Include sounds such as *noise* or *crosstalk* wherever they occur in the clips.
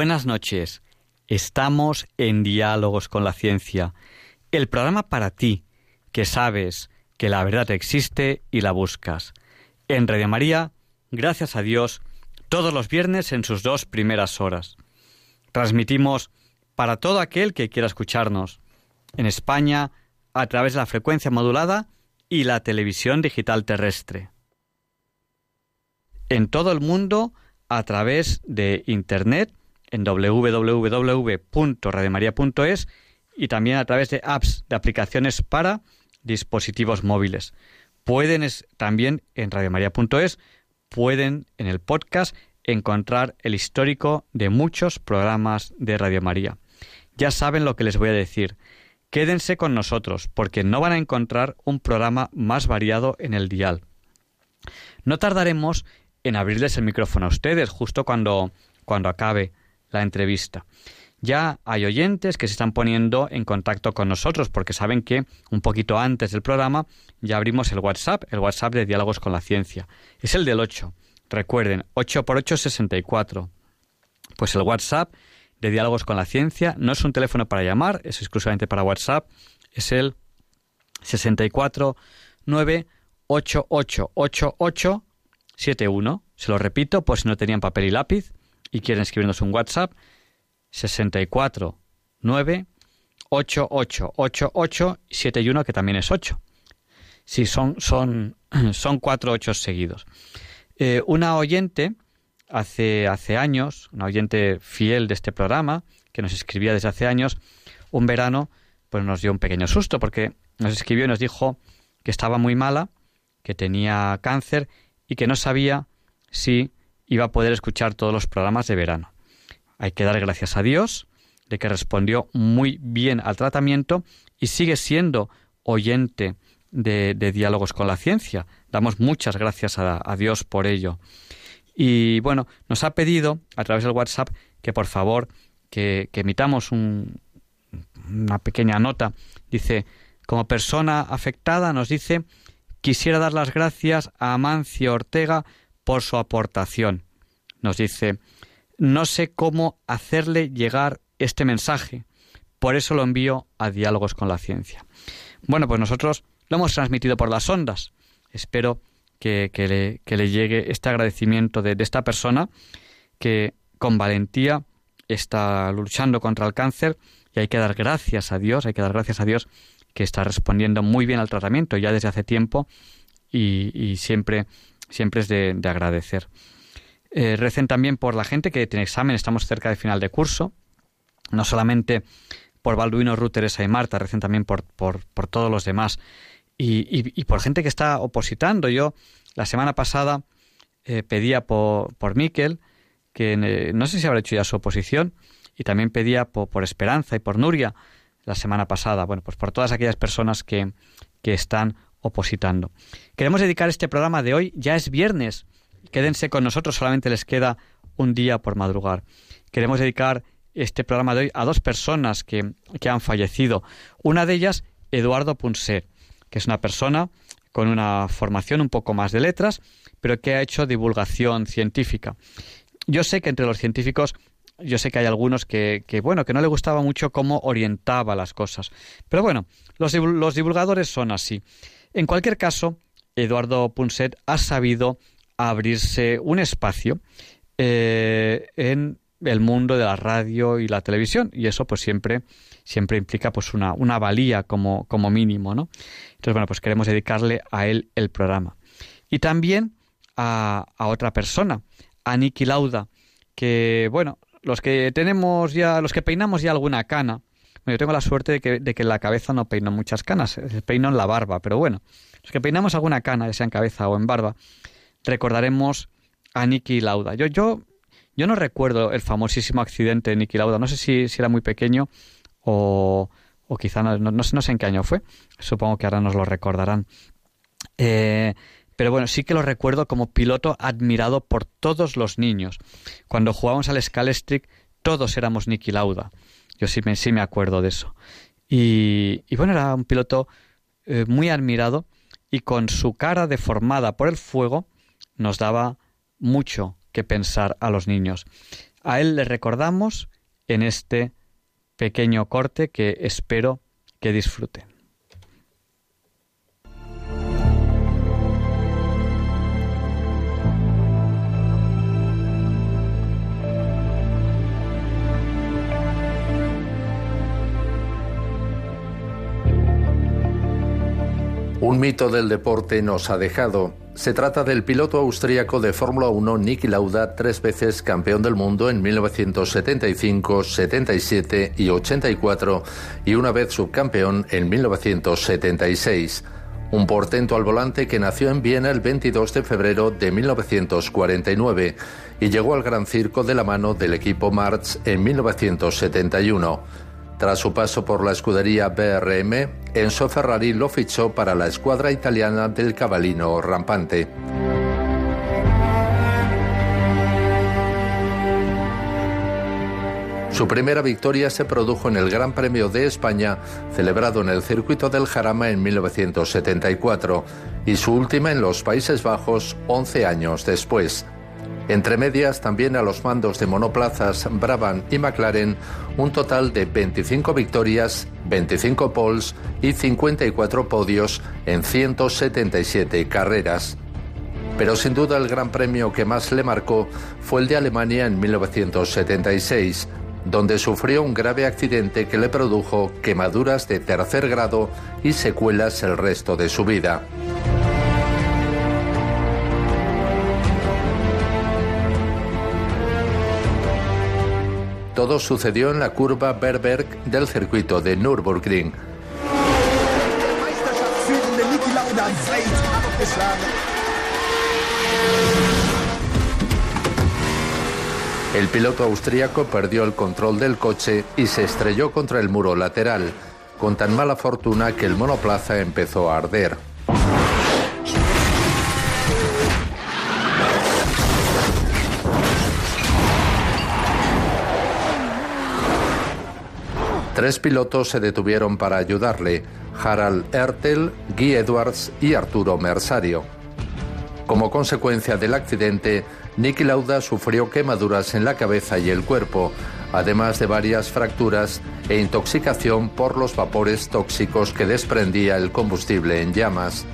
Buenas noches. Estamos en Diálogos con la Ciencia, el programa para ti, que sabes que la verdad existe y la buscas. En Radio María, gracias a Dios, todos los viernes en sus dos primeras horas. Transmitimos para todo aquel que quiera escucharnos, en España, a través de la frecuencia modulada y la televisión digital terrestre. En todo el mundo, a través de Internet, en www.radiomaria.es y también a través de apps, de aplicaciones para dispositivos móviles. Pueden también en radiomaria.es, pueden en el podcast encontrar el histórico de muchos programas de Radio María. Ya saben lo que les voy a decir. Quédense con nosotros porque no van a encontrar un programa más variado en el dial. No tardaremos en abrirles el micrófono a ustedes justo cuando, cuando acabe la entrevista. Ya hay oyentes que se están poniendo en contacto con nosotros porque saben que un poquito antes del programa ya abrimos el WhatsApp, el WhatsApp de Diálogos con la Ciencia. Es el del 8. Recuerden, 8 por 8 64. Pues el WhatsApp de Diálogos con la Ciencia no es un teléfono para llamar, es exclusivamente para WhatsApp. Es el 64 Se lo repito, por si no tenían papel y lápiz y quieren escribirnos un WhatsApp, 64 9 8 8 8 8 7 1 que también es 8. Sí, son, son, *clears throat* son cuatro ocho seguidos. Eh, una oyente hace, hace años, una oyente fiel de este programa, que nos escribía desde hace años, un verano, pues nos dio un pequeño susto porque nos escribió y nos dijo que estaba muy mala, que tenía cáncer y que no sabía si iba a poder escuchar todos los programas de verano. Hay que dar gracias a Dios de que respondió muy bien al tratamiento y sigue siendo oyente de, diálogos con la ciencia. Damos muchas gracias a, Dios por ello. Y bueno, nos ha pedido a través del WhatsApp que por favor que, emitamos una pequeña nota. Dice, como persona afectada nos dice, quisiera dar las gracias a Amancio Ortega por su aportación. Nos dice, no sé cómo hacerle llegar este mensaje, por eso lo envío a Diálogos con la Ciencia. Bueno, pues nosotros lo hemos transmitido por las ondas. Espero que, le, llegue este agradecimiento de, de esta persona que con valentía está luchando contra el cáncer y hay que dar gracias a Dios, hay que dar gracias a Dios que está respondiendo muy bien al tratamiento ya desde hace tiempo y siempre siempre es de, agradecer. Eh, también por la gente que tiene examen, estamos cerca de final de curso, no solamente por Balduino, Ruth, y Marta, recen también por, por, todos los demás y, por gente que está opositando. Yo la semana pasada eh, pedía por, por Miquel, que eh, no sé si habrá hecho ya su oposición, y también pedía por, por, Esperanza y por Nuria la semana pasada. Bueno, pues por todas aquellas personas que, que están opositando. Queremos dedicar este programa de hoy, ya es viernes, quédense con nosotros, solamente les queda un día por madrugar. Queremos dedicar este programa de hoy a dos personas que, que han fallecido. Una de ellas, Eduardo Punset, que es una persona con una formación un poco más de letras, pero que ha hecho divulgación científica. Yo sé que entre los científicos, yo sé que hay algunos que, bueno, que no le gustaba mucho cómo orientaba las cosas. Pero bueno, los, los divulgadores son así. En cualquier caso, Eduardo Punset ha sabido abrirse un espacio eh, en el mundo de la radio y la televisión y eso pues siempre siempre implica pues una, una valía como, como mínimo no entonces bueno pues queremos dedicarle a él el programa. Y también a, a otra persona a Niki Lauda que bueno los que tenemos ya los que peinamos ya alguna cana yo tengo la suerte de que, de que en la cabeza no peino muchas canas, peino en la barba, pero bueno, los que peinamos alguna cana, ya sea en cabeza o en barba, recordaremos a Nicky Lauda. Yo, yo, Yo no recuerdo el famosísimo accidente de Niki Lauda, no sé si, si era muy pequeño o, o quizá no, no, sé, en qué año fue, supongo que ahora nos lo recordarán. Eh, pero bueno, sí que lo recuerdo como piloto admirado por todos los niños. Cuando jugábamos al Scalestrick, todos éramos Niki Lauda. Yo sí me, sí me acuerdo de eso. Y, bueno, era un piloto eh, muy admirado y con su cara deformada por el fuego nos daba mucho que pensar a los niños. A él le recordamos en este pequeño corte que espero que disfruten. Un mito del deporte nos ha dejado. Se trata del piloto austríaco de Fórmula 1 Niki Lauda, tres veces campeón del mundo en 1975, 77 y 84 y una vez subcampeón en 1976. Un portento al volante que nació en Viena el 22 de febrero de 1949 y llegó al Gran Circo de la mano del equipo March en 1971. Tras su paso por la escudería BRM, Enzo Ferrari lo fichó para la escuadra italiana del Cavallino Rampante. Su primera victoria se produjo en el Gran Premio de España, celebrado en el circuito del Jarama en 1974, y su última en los Países Bajos 11 años después. Entre medias, también a los mandos de monoplazas Brabham y McLaren, un total de 25 victorias, 25 poles y 54 podios en 177 carreras. Pero sin duda el gran premio que más le marcó fue el de Alemania en 1976, donde sufrió un grave accidente que le produjo quemaduras de tercer grado y secuelas el resto de su vida. Todo sucedió en la curva Berberg del circuito de Nürburgring. El piloto austríaco perdió el control del coche y se estrelló contra el muro lateral, con tan mala fortuna que el monoplaza empezó a arder. Tres pilotos se detuvieron para ayudarle, Harald Ertel, Guy Edwards y Arturo Mersario. Como consecuencia del accidente, Niki Lauda sufrió quemaduras en la cabeza y el cuerpo, además de varias fracturas e intoxicación por los vapores tóxicos que desprendía el combustible en llamas.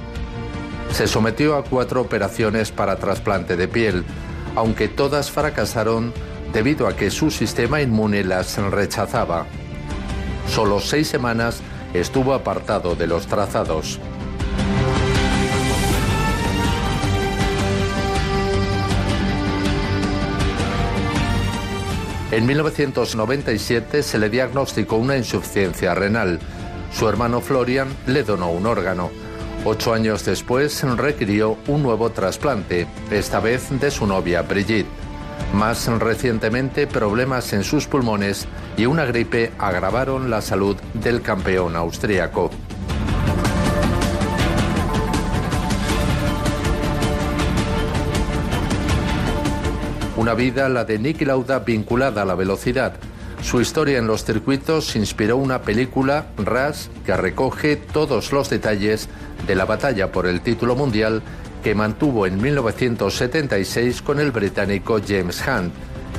Se sometió a cuatro operaciones para trasplante de piel, aunque todas fracasaron debido a que su sistema inmune las rechazaba. Solo seis semanas estuvo apartado de los trazados. En 1997 se le diagnosticó una insuficiencia renal. Su hermano Florian le donó un órgano. Ocho años después requirió un nuevo trasplante, esta vez de su novia Brigitte. Más recientemente, problemas en sus pulmones y una gripe agravaron la salud del campeón austríaco. Una vida, la de Niki Lauda, vinculada a la velocidad. Su historia en los circuitos inspiró una película, Ras, que recoge todos los detalles de la batalla por el título mundial que mantuvo en 1976 con el británico James Hunt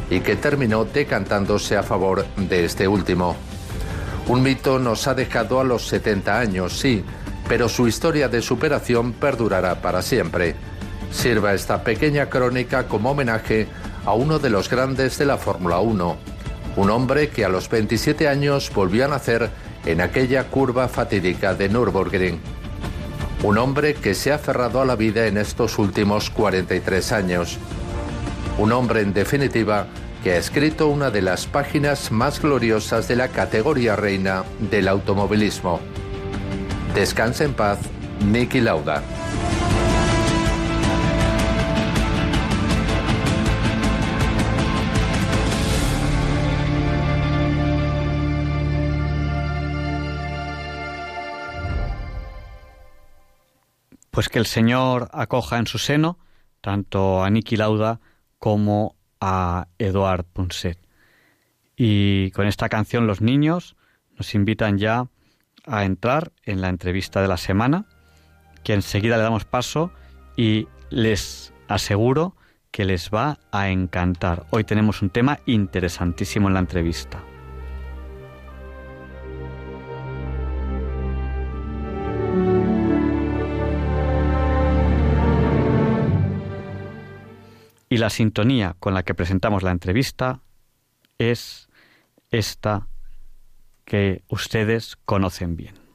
y que terminó decantándose a favor de este último. Un mito nos ha dejado a los 70 años, sí, pero su historia de superación perdurará para siempre. Sirva esta pequeña crónica como homenaje a uno de los grandes de la Fórmula 1, un hombre que a los 27 años volvió a nacer en aquella curva fatídica de Nürburgring un hombre que se ha aferrado a la vida en estos últimos 43 años. Un hombre, en definitiva, que ha escrito una de las páginas más gloriosas de la categoría reina del automovilismo. Descansa en paz, Nicky Lauda. Pues que el Señor acoja en su seno tanto a Niki Lauda como a Eduard Punset. Y con esta canción los niños nos invitan ya a entrar en la entrevista de la semana, que enseguida le damos paso y les aseguro que les va a encantar. Hoy tenemos un tema interesantísimo en la entrevista. Y la sintonía con la que presentamos la entrevista es esta que ustedes conocen bien.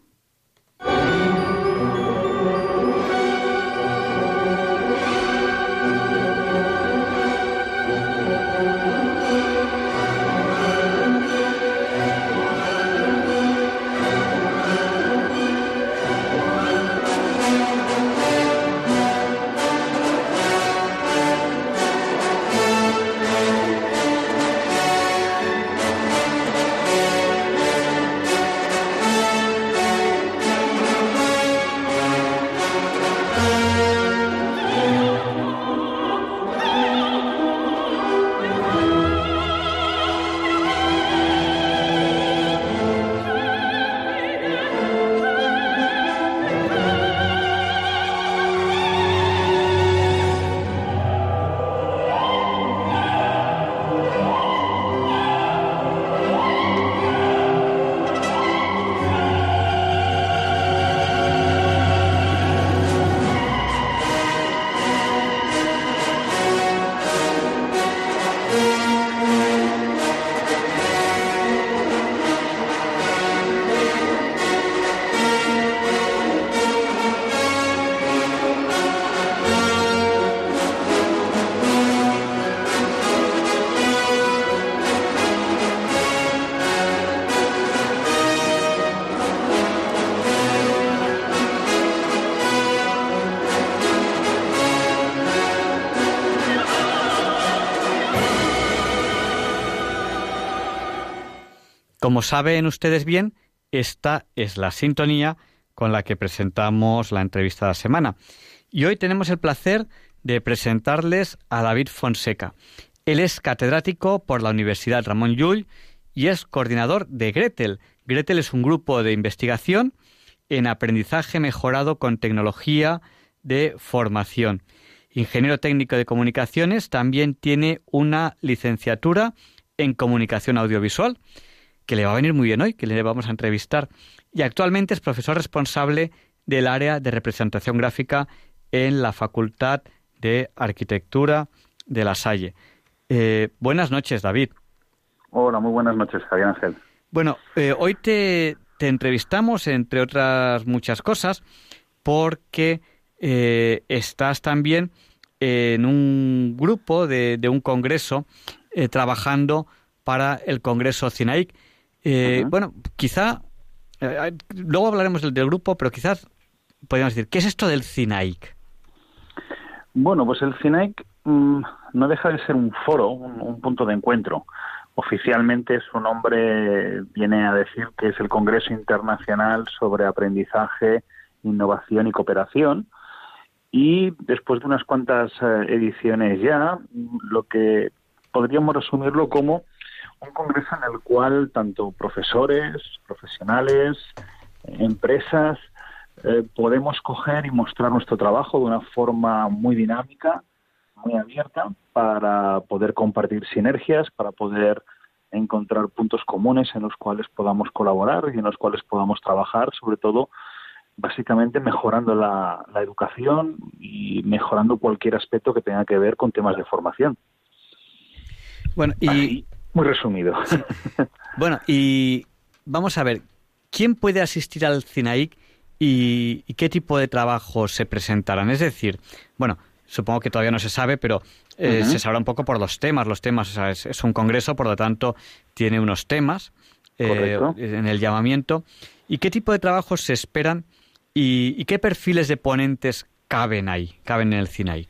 Saben ustedes bien, esta es la sintonía con la que presentamos la entrevista de la semana. Y hoy tenemos el placer de presentarles a David Fonseca. Él es catedrático por la Universidad Ramón Llull y es coordinador de Gretel. Gretel es un grupo de investigación en aprendizaje mejorado con tecnología de formación. Ingeniero técnico de comunicaciones, también tiene una licenciatura en comunicación audiovisual que le va a venir muy bien hoy, que le vamos a entrevistar. Y actualmente es profesor responsable del área de representación gráfica en la Facultad de Arquitectura de La Salle. Eh, buenas noches, David. Hola, muy buenas noches, Javier Ángel. Bueno, eh, hoy te, entrevistamos, entre otras muchas cosas, porque eh, estás también en un grupo de, un congreso trabajando para el Congreso CINAIC eh, bueno, quizá, eh, luego hablaremos del, grupo, pero quizás podríamos decir, ¿qué es esto del CINAIC? Bueno, pues el CINAIC mm, no deja de ser un foro, un, punto de encuentro. Oficialmente su nombre viene a decir que es el Congreso Internacional sobre Aprendizaje, Innovación y Cooperación. Y después de unas cuantas eh, ediciones ya, lo que podríamos resumirlo como un congreso en el cual tanto profesores, profesionales, empresas, eh, podemos coger y mostrar nuestro trabajo de una forma muy dinámica, muy abierta, para poder compartir sinergias, para poder encontrar puntos comunes en los cuales podamos colaborar y en los cuales podamos trabajar, sobre todo básicamente mejorando la, educación y mejorando cualquier aspecto que tenga que ver con temas de formación. Bueno, y, muy resumido. *laughs* Bueno, y vamos a ver, ¿quién puede asistir al CINAIC y, qué tipo de trabajos se presentarán? Es decir, bueno, supongo que todavía no se sabe, pero eh, se sabrá un poco por los temas. Los temas, es, un congreso, por lo tanto, tiene unos temas eh, en el llamamiento. ¿Y qué tipo de trabajos se esperan y, y qué perfiles de ponentes caben ahí, caben en el CINAIC?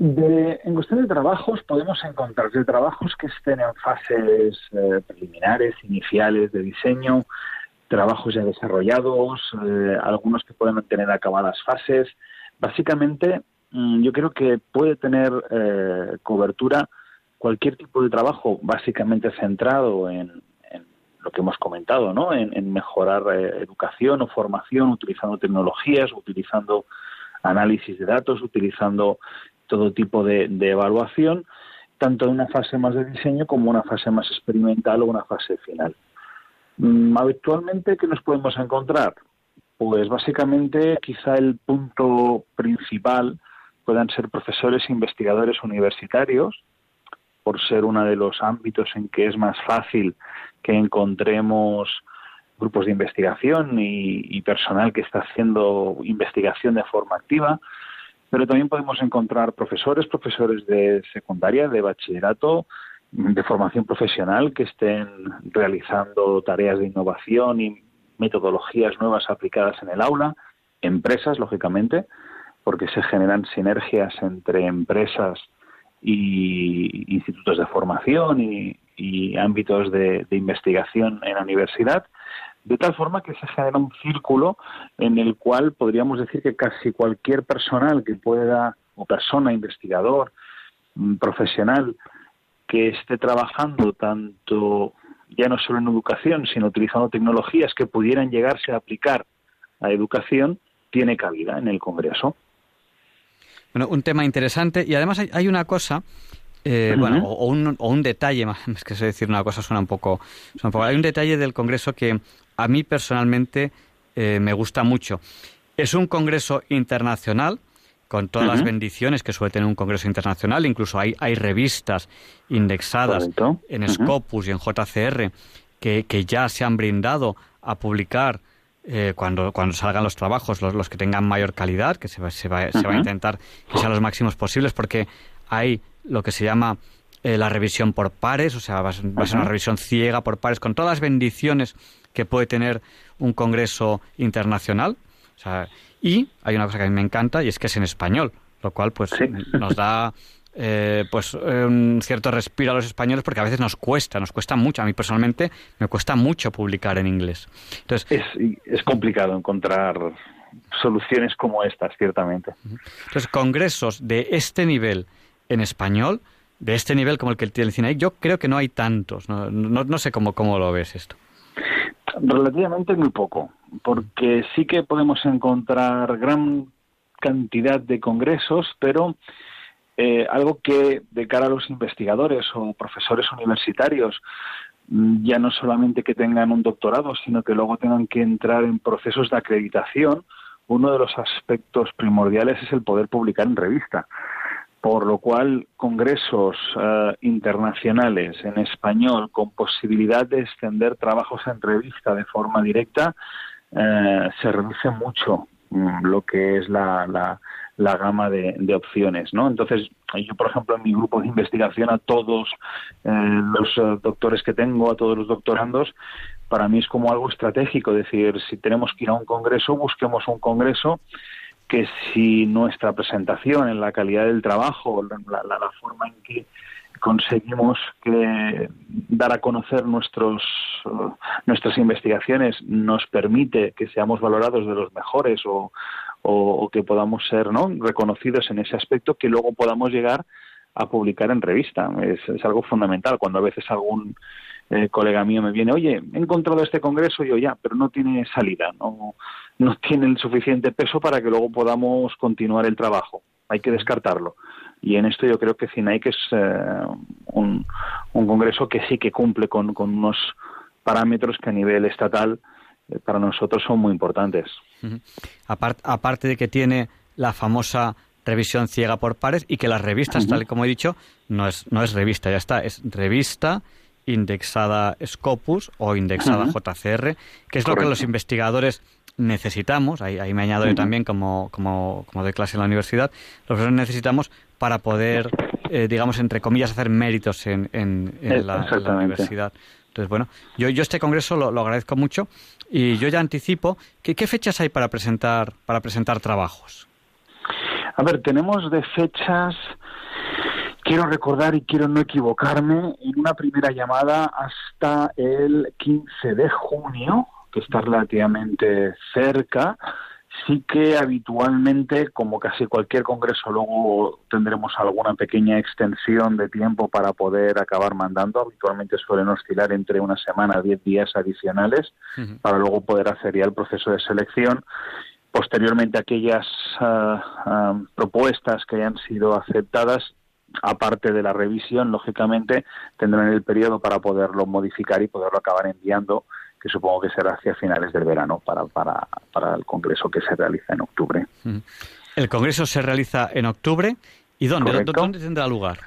En cuestión de trabajos podemos encontrar de trabajos que estén en fases eh, preliminares, iniciales de diseño, trabajos ya desarrollados, eh, algunos que pueden tener acabadas fases. Básicamente, mm, yo creo que puede tener eh, cobertura cualquier tipo de trabajo básicamente centrado en, lo que hemos comentado, ¿no? En, mejorar eh, educación o formación utilizando tecnologías, utilizando análisis de datos, utilizando todo tipo de, evaluación, tanto en una fase más de diseño como una fase más experimental o una fase final. Mm, habitualmente, ¿qué nos podemos encontrar? Pues básicamente quizá el punto principal puedan ser profesores e investigadores universitarios, por ser uno de los ámbitos en que es más fácil que encontremos grupos de investigación y, personal que está haciendo investigación de forma activa, pero también podemos encontrar profesores, profesores de secundaria, de bachillerato, de formación profesional que estén realizando tareas de innovación y metodologías nuevas aplicadas en el aula, empresas, lógicamente, porque se generan sinergias entre empresas y institutos de formación y, ámbitos de, investigación en la universidad, de tal forma que se genera un círculo en el cual podríamos decir que casi cualquier personal que pueda, o persona, investigador, mm, profesional, que esté trabajando tanto ya no solo en educación, sino utilizando tecnologías que pudieran llegarse a aplicar a educación, tiene cabida en el Congreso. Bueno, un tema interesante y además hay, una cosa, eh, bueno, o, un, o, un, detalle, más es que decir una cosa suena un, poco, un poco, Hay un detalle del Congreso que a mí personalmente eh, me gusta mucho. Es un Congreso internacional, con todas las bendiciones que suele tener un Congreso internacional, incluso hay, hay revistas indexadas en Scopus y en JCR que, que ya se han brindado a publicar eh, cuando, cuando salgan los trabajos, los, los, que tengan mayor calidad, que se va, se va, se va a intentar que sean los máximos posibles, porque hay lo que se llama eh, la revisión por pares, o sea, va a, ser, una revisión ciega por pares, con todas las bendiciones que puede tener un congreso internacional. O sea, y hay una cosa que a mí me encanta y es que es en español, lo cual pues nos da eh, pues un cierto respiro a los españoles porque a veces nos cuesta, nos cuesta mucho. A mí personalmente me cuesta mucho publicar en inglés. Entonces, es, complicado encontrar soluciones como estas, ciertamente. Entonces, congresos de este nivel en español, de este nivel como el que tiene el CINAIC, yo creo que no hay tantos. No, no, sé cómo, cómo lo ves esto. Relativamente muy poco, porque sí que podemos encontrar gran cantidad de congresos, pero eh, algo que de cara a los investigadores o profesores universitarios, mm, ya no solamente que tengan un doctorado, sino que luego tengan que entrar en procesos de acreditación, uno de los aspectos primordiales es el poder publicar en revista. Por lo cual, congresos eh, internacionales en español con posibilidad de extender trabajos en revista de forma directa eh, se reduce mucho mm, lo que es la, la gama de, opciones, ¿no? Entonces, yo, por ejemplo, en mi grupo de investigación, a todos eh, los doctores que tengo, a todos los doctorandos, para mí es como algo estratégico, es decir, si tenemos que ir a un congreso, busquemos un congreso que si nuestra presentación en la calidad del trabajo, la, la forma en que conseguimos que dar a conocer nuestros nuestras investigaciones nos permite que seamos valorados de los mejores o, o, que podamos ser ¿no? reconocidos en ese aspecto, que luego podamos llegar a publicar en revista. Es, es algo fundamental. Cuando a veces algún eh, colega mío me viene, oye, he encontrado este congreso, yo ya, pero no tiene salida, no, no tiene el suficiente peso para que luego podamos continuar el trabajo. Hay que descartarlo. Y en esto yo creo que CINAIC es eh, un, un, congreso que sí que cumple con, con unos parámetros que a nivel estatal eh, para nosotros son muy importantes. aparte de que tiene la famosa revisión ciega por pares y que las revistas, tal como he dicho, no es, no es revista, ya está, es revista indexada Scopus o indexada JCR, que es lo que los investigadores necesitamos, ahí, ahí me añado yo también como, como, como de clase en la universidad, los que necesitamos para poder, eh, digamos, entre comillas, hacer méritos en, en, la, universidad. Entonces, bueno, yo, yo este congreso lo, agradezco mucho y yo ya anticipo que qué fechas hay para presentar para presentar trabajos. A ver, tenemos de fechas quiero recordar y quiero no equivocarme en una primera llamada hasta el 15 de junio que está relativamente cerca. Sí que habitualmente, como casi cualquier congreso, luego tendremos alguna pequeña extensión de tiempo para poder acabar mandando. Habitualmente suelen oscilar entre una semana diez días adicionales para luego poder hacer ya el proceso de selección. Posteriormente, aquellas ah, propuestas que hayan sido aceptadas aparte de la revisión, lógicamente tendrán el periodo para poderlo modificar y poderlo acabar enviando, que supongo que será hacia finales del verano para, para, para el Congreso que se realiza en octubre. El Congreso se realiza en octubre. ¿Y dónde? ¿Dónde tendrá lugar?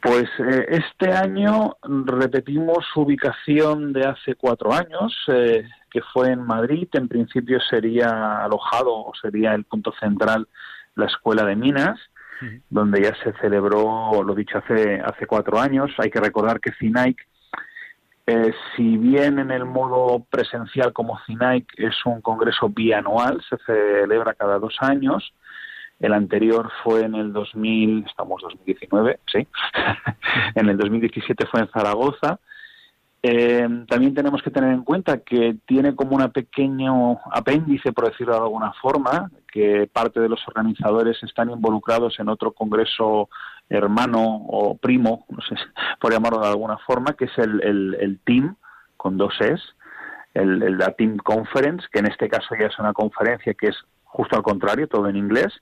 Pues eh, este año repetimos su ubicación de hace cuatro años, eh, que fue en Madrid. En principio sería alojado o sería el punto central la Escuela de Minas donde ya se celebró, lo dicho, hace, hace cuatro años. Hay que recordar que CINAIC, eh, si bien en el modo presencial como CINAIC es un congreso bianual, se celebra cada dos años, el anterior fue en el 2000, estamos 2019, sí, *laughs* en el 2017 fue en Zaragoza, eh, también tenemos que tener en cuenta que tiene como un pequeño apéndice, por decirlo de alguna forma, que parte de los organizadores están involucrados en otro congreso hermano o primo, no sé *laughs* por llamarlo de alguna forma, que es el, el, TEAM, con dos es, el, la Team Conference, que en este caso ya es una conferencia que es justo al contrario, todo en inglés,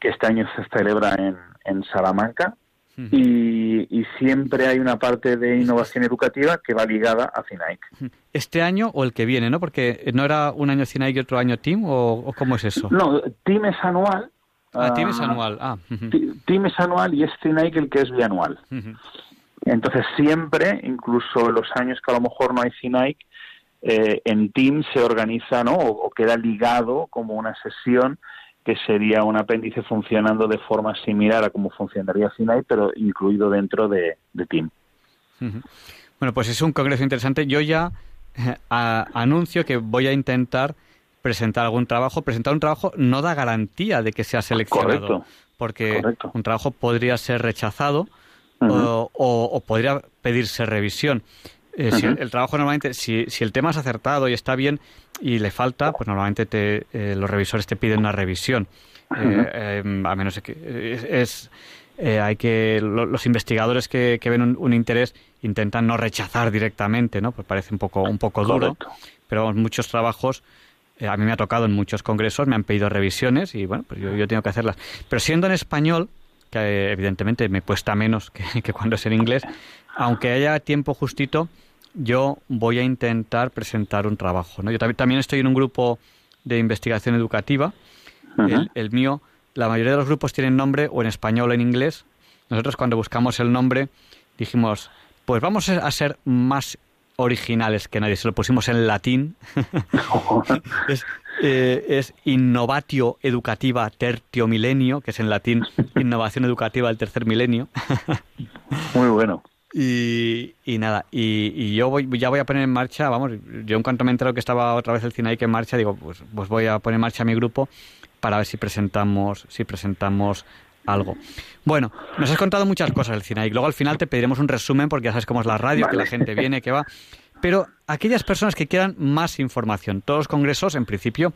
que este año se celebra en, en Salamanca y, siempre hay una parte de innovación educativa que va ligada a CINAIC. ¿Este año o el que viene, no? Porque no era un año CINAIC y otro año TEAM, ¿o, cómo es eso? No, TEAM es anual. Ah, TEAM es ah, anual. Ah. TEAM es anual y es CINAIC el que es bianual. Entonces siempre, incluso en los años que a lo mejor no hay CINAIC, eh, en TEAM se organiza, ¿no? o queda ligado como una sesión que sería un apéndice funcionando de forma similar a cómo funcionaría Sinai, pero incluido dentro de, de Team. Bueno, pues es un congreso interesante. Yo ya eh, anuncio que voy a intentar presentar algún trabajo. Presentar un trabajo no da garantía de que sea seleccionado, porque un trabajo podría ser rechazado o, podría pedirse revisión. Eh, si el, trabajo normalmente, si, si, el tema es acertado y está bien y le falta, pues normalmente te, eh, los revisores te piden una revisión. Eh, em, a menos que es, hay que los investigadores que, que ven un, interés intentan no rechazar directamente, ¿no? Pues parece un poco un poco duro, pero muchos trabajos a mí me ha tocado en muchos congresos, me han pedido revisiones y bueno, pues yo, yo tengo que hacerlas. Pero siendo en español, que evidentemente me cuesta menos que, *laughs* que cuando es en inglés, aunque haya tiempo justito, yo voy a intentar presentar un trabajo. ¿no? Yo también, estoy en un grupo de investigación educativa. el, mío, la mayoría de los grupos tienen nombre o en español o en inglés. Nosotros cuando buscamos el nombre dijimos, pues vamos a ser más originales que nadie. Se lo pusimos en latín. *laughs* es, eh, es, Innovatio Educativa Tertio Milenio, que es en latín Innovación Educativa del Tercer Milenio. *laughs* Muy bueno. Y, y nada, y, yo voy, ya voy a poner en marcha, vamos, yo en cuanto me entero que estaba otra vez el que en marcha, digo, pues, pues voy a poner en marcha mi grupo para ver si presentamos, si presentamos algo. Bueno, nos has contado muchas cosas del CINAIC. Luego al final te pediremos un resumen porque ya sabes cómo es la radio, que la gente viene, que va. Pero aquellas personas que quieran más información, todos los congresos en principio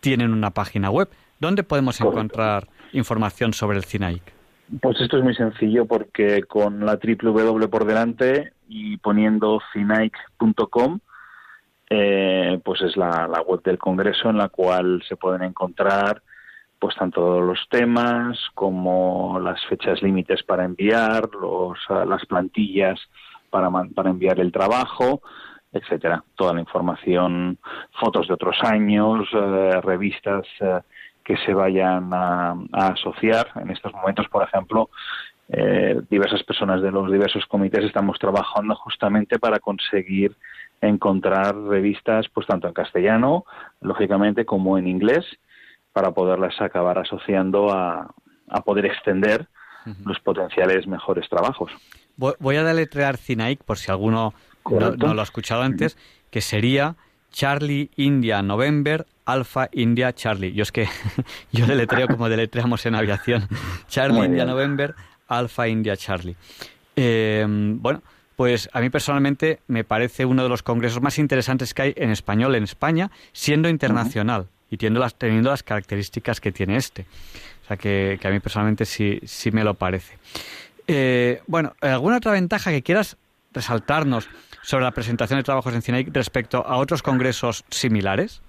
tienen una página web. ¿Dónde podemos encontrar información sobre el CINAIC? Pues esto es muy sencillo porque con la www por delante y poniendo cinaic.com, eh, pues es la, web del Congreso en la cual se pueden encontrar pues tanto los temas como las fechas límites para enviar, los, las plantillas para, para enviar el trabajo, etcétera. Toda la información, fotos de otros años, eh, revistas. Eh, que se vayan a, asociar. En estos momentos, por ejemplo, eh, diversas personas de los diversos comités estamos trabajando justamente para conseguir encontrar revistas, pues tanto en castellano, lógicamente, como en inglés, para poderlas acabar asociando a, poder extender los potenciales mejores trabajos. Voy a deletrear CINAIC por si alguno no, lo ha escuchado antes, que sería Charlie India November Alpha India Charlie. Yo es que *laughs* yo deletreo como deletreamos en aviación. *laughs* Charlie India November Alpha India Charlie. Eh, bueno, pues a mí personalmente me parece uno de los congresos más interesantes que hay en español en España, siendo internacional y teniendo las, teniendo las características que tiene este. O sea que, a mí personalmente sí, sí me lo parece. Eh, bueno, ¿alguna otra ventaja que quieras resaltarnos sobre la presentación de trabajos en CINEIC respecto a otros congresos similares?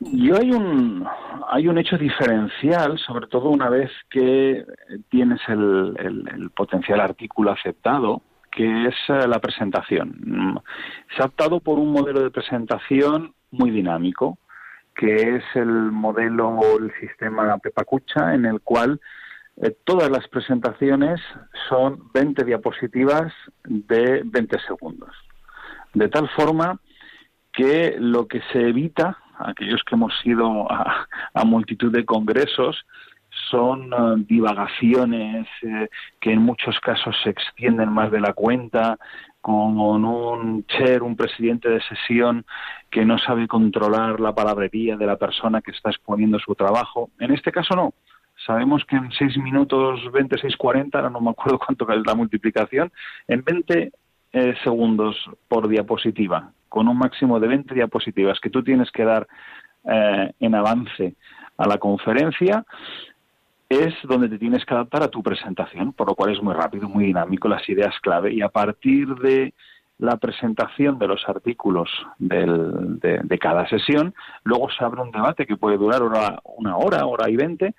Yo hay un hay un hecho diferencial, sobre todo una vez que tienes el, potencial artículo aceptado, que es eh, la presentación. Se ha optado por un modelo de presentación muy dinámico, que es el modelo, el sistema Pepacucha, en el cual eh, todas las presentaciones son 20 diapositivas de 20 segundos. De tal forma que lo que se evita aquellos que hemos ido a, multitud de congresos, son eh, divagaciones eh, que en muchos casos se extienden más de la cuenta, con un chair, un presidente de sesión que no sabe controlar la palabrería de la persona que está exponiendo su trabajo. En este caso no. Sabemos que en 6 minutos 26, 40, ahora no me acuerdo *laughs* cuánto es la multiplicación, en 20 eh, segundos por diapositiva, con un máximo de 20 diapositivas que tú tienes que dar eh, en avance a la conferencia, es donde te tienes que adaptar a tu presentación, por lo cual es muy rápido, muy dinámico, las ideas clave, y a partir de la presentación de los artículos de, cada sesión, luego se abre un debate que puede durar una hora, hora y veinte,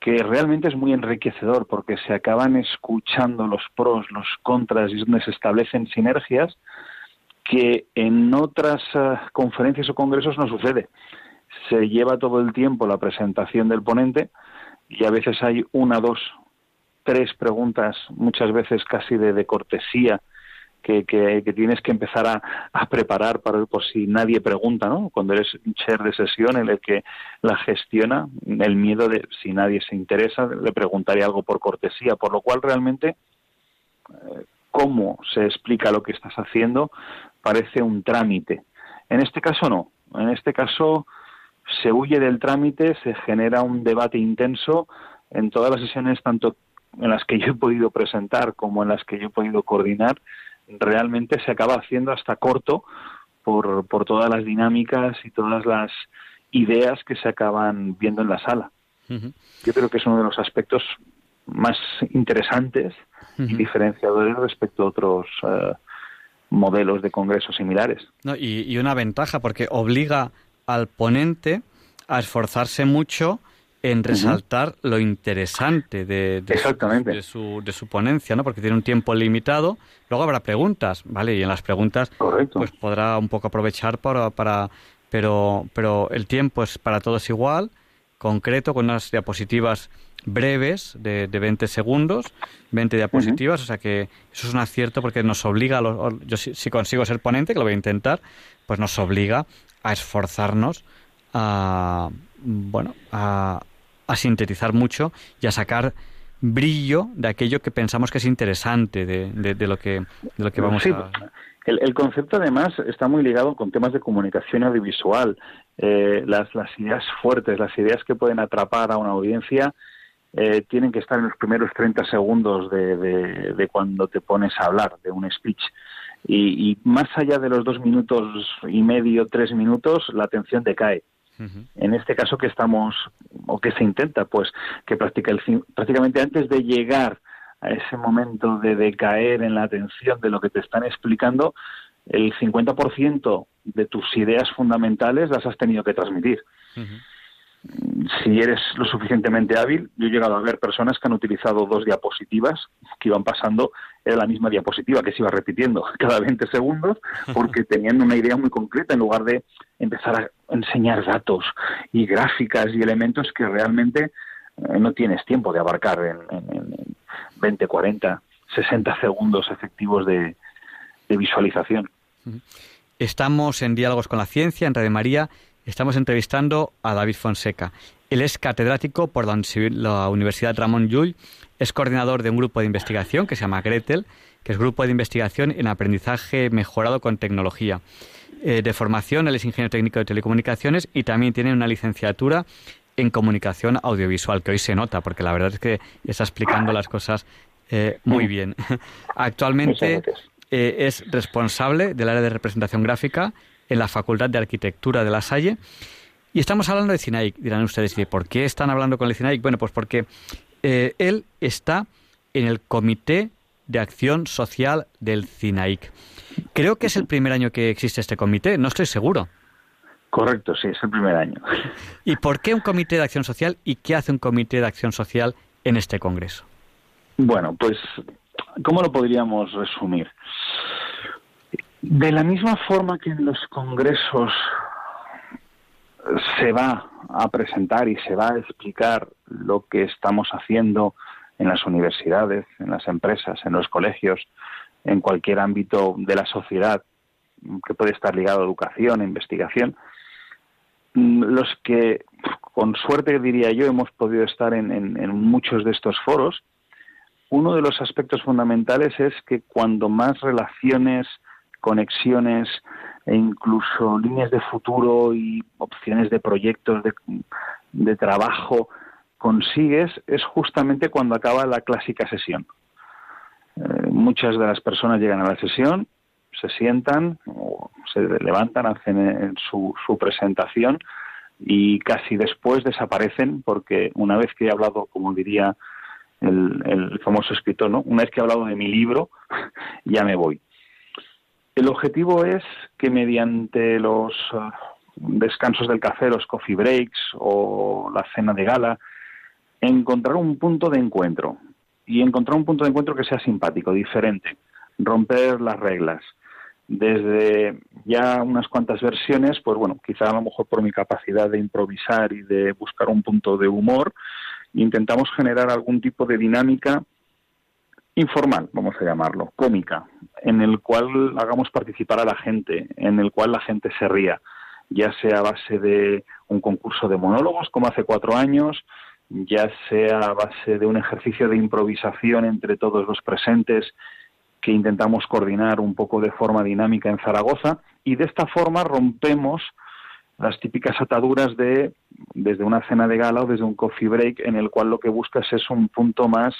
que realmente es muy enriquecedor porque se acaban escuchando los pros, los contras y donde se establecen sinergias que en otras eh, conferencias o congresos no sucede. Se lleva todo el tiempo la presentación del ponente y a veces hay una, dos, tres preguntas, muchas veces casi de cortesía que, tienes que empezar a, preparar para por si nadie pregunta, ¿no? Cuando eres un chair de sesión en el que la gestiona, el miedo de si nadie se interesa, le preguntaré algo por cortesía, por lo cual realmente eh, cómo se explica lo que estás haciendo parece un trámite. En este caso no, en este caso se huye del trámite, se genera un debate intenso en todas las sesiones, tanto en las que yo he podido presentar como en las que yo he podido coordinar, realmente se acaba haciendo hasta corto por, por todas las dinámicas y todas las ideas que se acaban viendo en la sala. Yo creo que es uno de los aspectos más interesantes y diferenciadores respecto a otros eh, modelos de congresos similares. y, y, una ventaja, porque obliga al ponente a esforzarse mucho en resaltar lo interesante de, de, Su, de, su, ponencia, ¿no? Porque tiene un tiempo limitado. Luego habrá preguntas, ¿vale? Y en las preguntas pues podrá un poco aprovechar para, para pero, pero el tiempo es para todos igual, concreto, con unas diapositivas breves de, de 20 segundos, 20 diapositivas, o sea que eso es un acierto porque nos obliga, a los, yo si, si, consigo ser ponente, que lo voy a intentar, pues nos obliga a esforzarnos a, bueno, a, a sintetizar mucho y a sacar brillo de aquello que pensamos que es interesante de, de, lo que de lo que vamos a el, el, concepto además está muy ligado con temas de comunicación audiovisual. Eh, las, las ideas fuertes las ideas que pueden atrapar a una audiencia eh, tienen que estar en los primeros 30 segundos de, de, cuando te pones a hablar de un speech y, y más allá de los dos minutos y medio tres minutos la atención decae. En este caso que estamos, o que se intenta, pues, que practica el, prácticamente antes de llegar a ese momento de decaer en la atención de lo que te están explicando, el 50% de tus ideas fundamentales las has tenido que transmitir si eres lo suficientemente hábil, yo he llegado a ver personas que han utilizado dos diapositivas que iban pasando, era la misma diapositiva que se iba repitiendo *laughs* cada 20 segundos, porque *laughs* tenían una idea muy concreta en lugar de empezar a enseñar datos y gráficas y elementos que realmente eh, no tienes tiempo de abarcar en, 20, 40, 60 segundos efectivos de, de visualización. Estamos en Diálogos con la Ciencia, en Radio María, Estamos entrevistando a David Fonseca. Él es catedrático por la Universidad Ramón Llull, es coordinador de un grupo de investigación que se llama Gretel, que es Grupo de Investigación en Aprendizaje Mejorado con Tecnología. Eh, de formación, él es ingeniero técnico de telecomunicaciones y también tiene una licenciatura en comunicación audiovisual, que hoy se nota, porque la verdad es que está explicando las cosas eh, muy bien. *laughs* Actualmente eh, es responsable del área de representación gráfica en la Facultad de Arquitectura de La Salle. Y estamos hablando de CINAIC. Dirán ustedes, ¿por qué están hablando con el CINAIC? Bueno, pues porque eh, él está en el Comité de Acción Social del CINAIC. Creo que es el primer año que existe este comité, no estoy seguro. Correcto, sí, es el primer año. ¿Y por qué un comité de acción social y qué hace un comité de acción social en este Congreso? Bueno, pues, ¿cómo lo podríamos resumir? De la misma forma que en los congresos se va a presentar y se va a explicar lo que estamos haciendo en las universidades, en las empresas, en los colegios, en cualquier ámbito de la sociedad que puede estar ligado a educación, a investigación, mm, los que, con suerte diría yo, hemos podido estar en, en, muchos de estos foros, uno de los aspectos fundamentales es que cuando más relaciones, conexiones e incluso líneas de futuro y opciones de proyectos de, trabajo consigues es justamente cuando acaba la clásica sesión. Eh, muchas de las personas llegan a la sesión, se sientan o se levantan, hacen eh, su, su presentación y casi después desaparecen porque una vez que he hablado, como diría el, el, famoso escritor, ¿no? Una vez que he hablado de mi libro, *laughs* ya me voy. El objetivo es que mediante los uh, descansos del café, los coffee breaks o la cena de gala, encontrar un punto de encuentro y encontrar un punto de encuentro que sea simpático, diferente, romper las reglas. Desde ya unas cuantas versiones, pues bueno, quizá a lo mejor por mi capacidad de improvisar y de buscar un punto de humor, intentamos generar algún tipo de dinámica informal, vamos a llamarlo, cómica, en el cual hagamos participar a la gente, en el cual la gente se ría, ya sea a base de un concurso de monólogos, como hace cuatro años, ya sea a base de un ejercicio de improvisación entre todos los presentes que intentamos coordinar un poco de forma dinámica en Zaragoza y de esta forma rompemos las típicas ataduras de desde una cena de gala o desde un coffee break en el cual lo que buscas es un punto más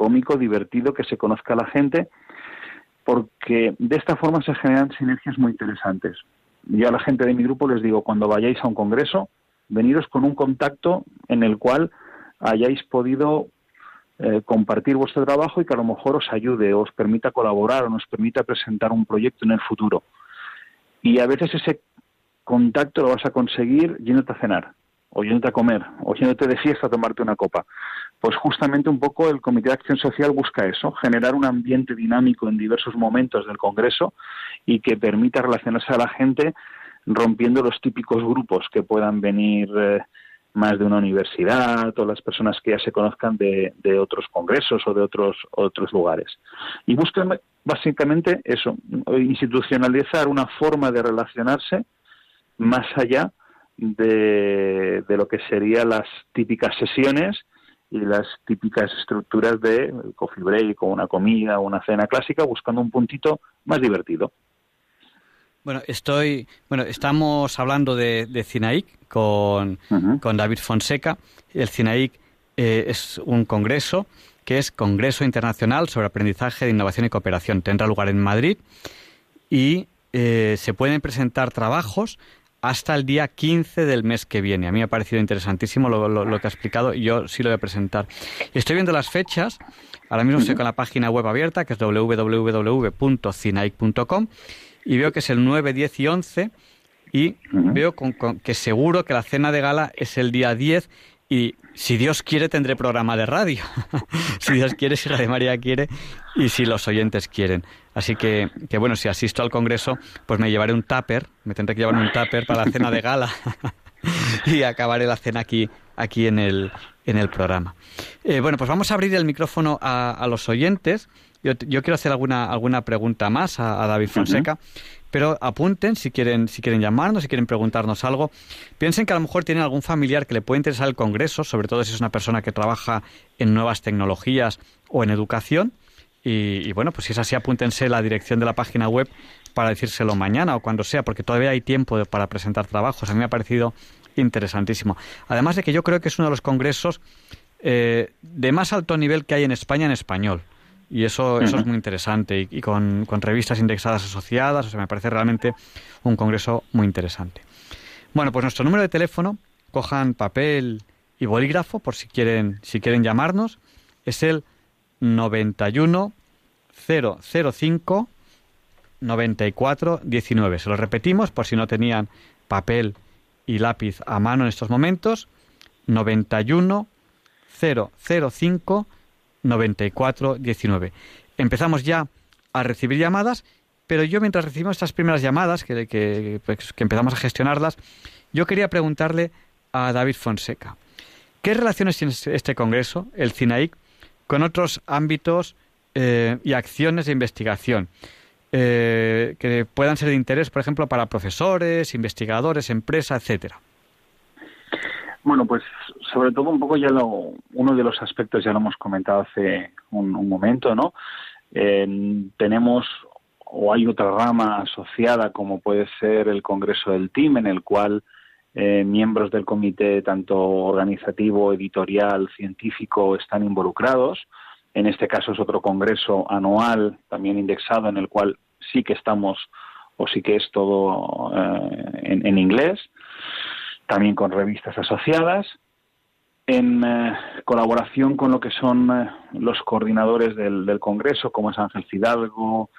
cómico, divertido, que se conozca a la gente, porque de esta forma se generan sinergias muy interesantes. Yo a la gente de mi grupo les digo, cuando vayáis a un congreso, veniros con un contacto en el cual hayáis podido eh, compartir vuestro trabajo y que a lo mejor os ayude, os permita colaborar o nos permita presentar un proyecto en el futuro. Y a veces ese contacto lo vas a conseguir yéndote a cenar, o a comer, o yéndote de fiesta a tomarte una copa. Pues justamente un poco el Comité de Acción Social busca eso, generar un ambiente dinámico en diversos momentos del Congreso y que permita relacionarse a la gente rompiendo los típicos grupos que puedan venir eh, más de una universidad o las personas que ya se conozcan de, de otros congresos o de otros, otros lugares. Y buscan básicamente eso, institucionalizar una forma de relacionarse más allá de, de lo que serían las típicas sesiones y las típicas estructuras de coffee break o una comida o una cena clásica, buscando un puntito más divertido. Bueno, estoy, bueno, estamos hablando de, de CINAIC con, con, David Fonseca. El CINAIC eh, es un congreso que es Congreso Internacional sobre Aprendizaje de Innovación y Cooperación. Tendrá lugar en Madrid y eh, se pueden presentar trabajos hasta el día 15 del mes que viene. A mí me ha parecido interesantísimo lo, lo, que ha explicado y yo sí lo voy a presentar. Estoy viendo las fechas. Ahora mismo estoy con la página web abierta, que es www.cinaic.com y veo que es el 9, 10 y 11 y veo con, que seguro que la cena de gala es el día 10 y si Dios quiere tendré programa de radio. *laughs* si Dios quiere, si de María quiere y si los oyentes quieren. Así que, que bueno, si asisto al congreso, pues me llevaré un tupper, me tendré que llevar un tupper para la cena de gala *laughs* y acabaré la cena aquí, aquí en el, en el programa. Eh, bueno, pues vamos a abrir el micrófono a, a los oyentes. Yo, quiero hacer alguna, alguna pregunta más a, David Fonseca, pero apunten si quieren, si quieren llamarnos, si quieren preguntarnos algo. Piensen que a lo mejor tienen algún familiar que le puede interesar el Congreso, sobre todo si es una persona que trabaja en nuevas tecnologías o en educación. Y, bueno, pues si es así, apúntense la dirección de la página web para decírselo mañana o cuando sea, porque todavía hay tiempo para presentar trabajos. A mí me ha parecido interesantísimo. Además de que yo creo que es uno de los congresos eh, de más alto nivel que hay en España en español y eso, eso es muy interesante y, con, con, revistas indexadas asociadas, o sea, me parece realmente un congreso muy interesante. Bueno, pues nuestro número de teléfono, cojan papel y bolígrafo por si quieren, si quieren llamarnos, es el 91 005 94 19. Se lo repetimos por si no tenían papel y lápiz a mano en estos momentos. 91 005 94 19. Empezamos ya a recibir llamadas, pero yo mientras recibimos estas primeras llamadas, que, que, pues, que empezamos a gestionarlas, yo quería preguntarle a David Fonseca, ¿qué relaciones tiene este Congreso, el CINAIC, con otros ámbitos eh, y acciones de investigación? Eh, que puedan ser de interés, por ejemplo, para profesores, investigadores, empresas, etcétera. Bueno, pues sobre todo un poco ya lo, uno de los aspectos ya lo hemos comentado hace un, momento, ¿no? tenemos o hay otra rama asociada como puede ser el Congreso del TIM, en el cual eh, miembros del comité, tanto organizativo, editorial, científico, están involucrados. En este caso es otro congreso anual, también indexado, en el cual sí que estamos o sí que es todo eh, en, inglés, también con revistas asociadas, en eh, colaboración con lo que son los coordinadores del, Congreso, como es Ángel Fidalgo,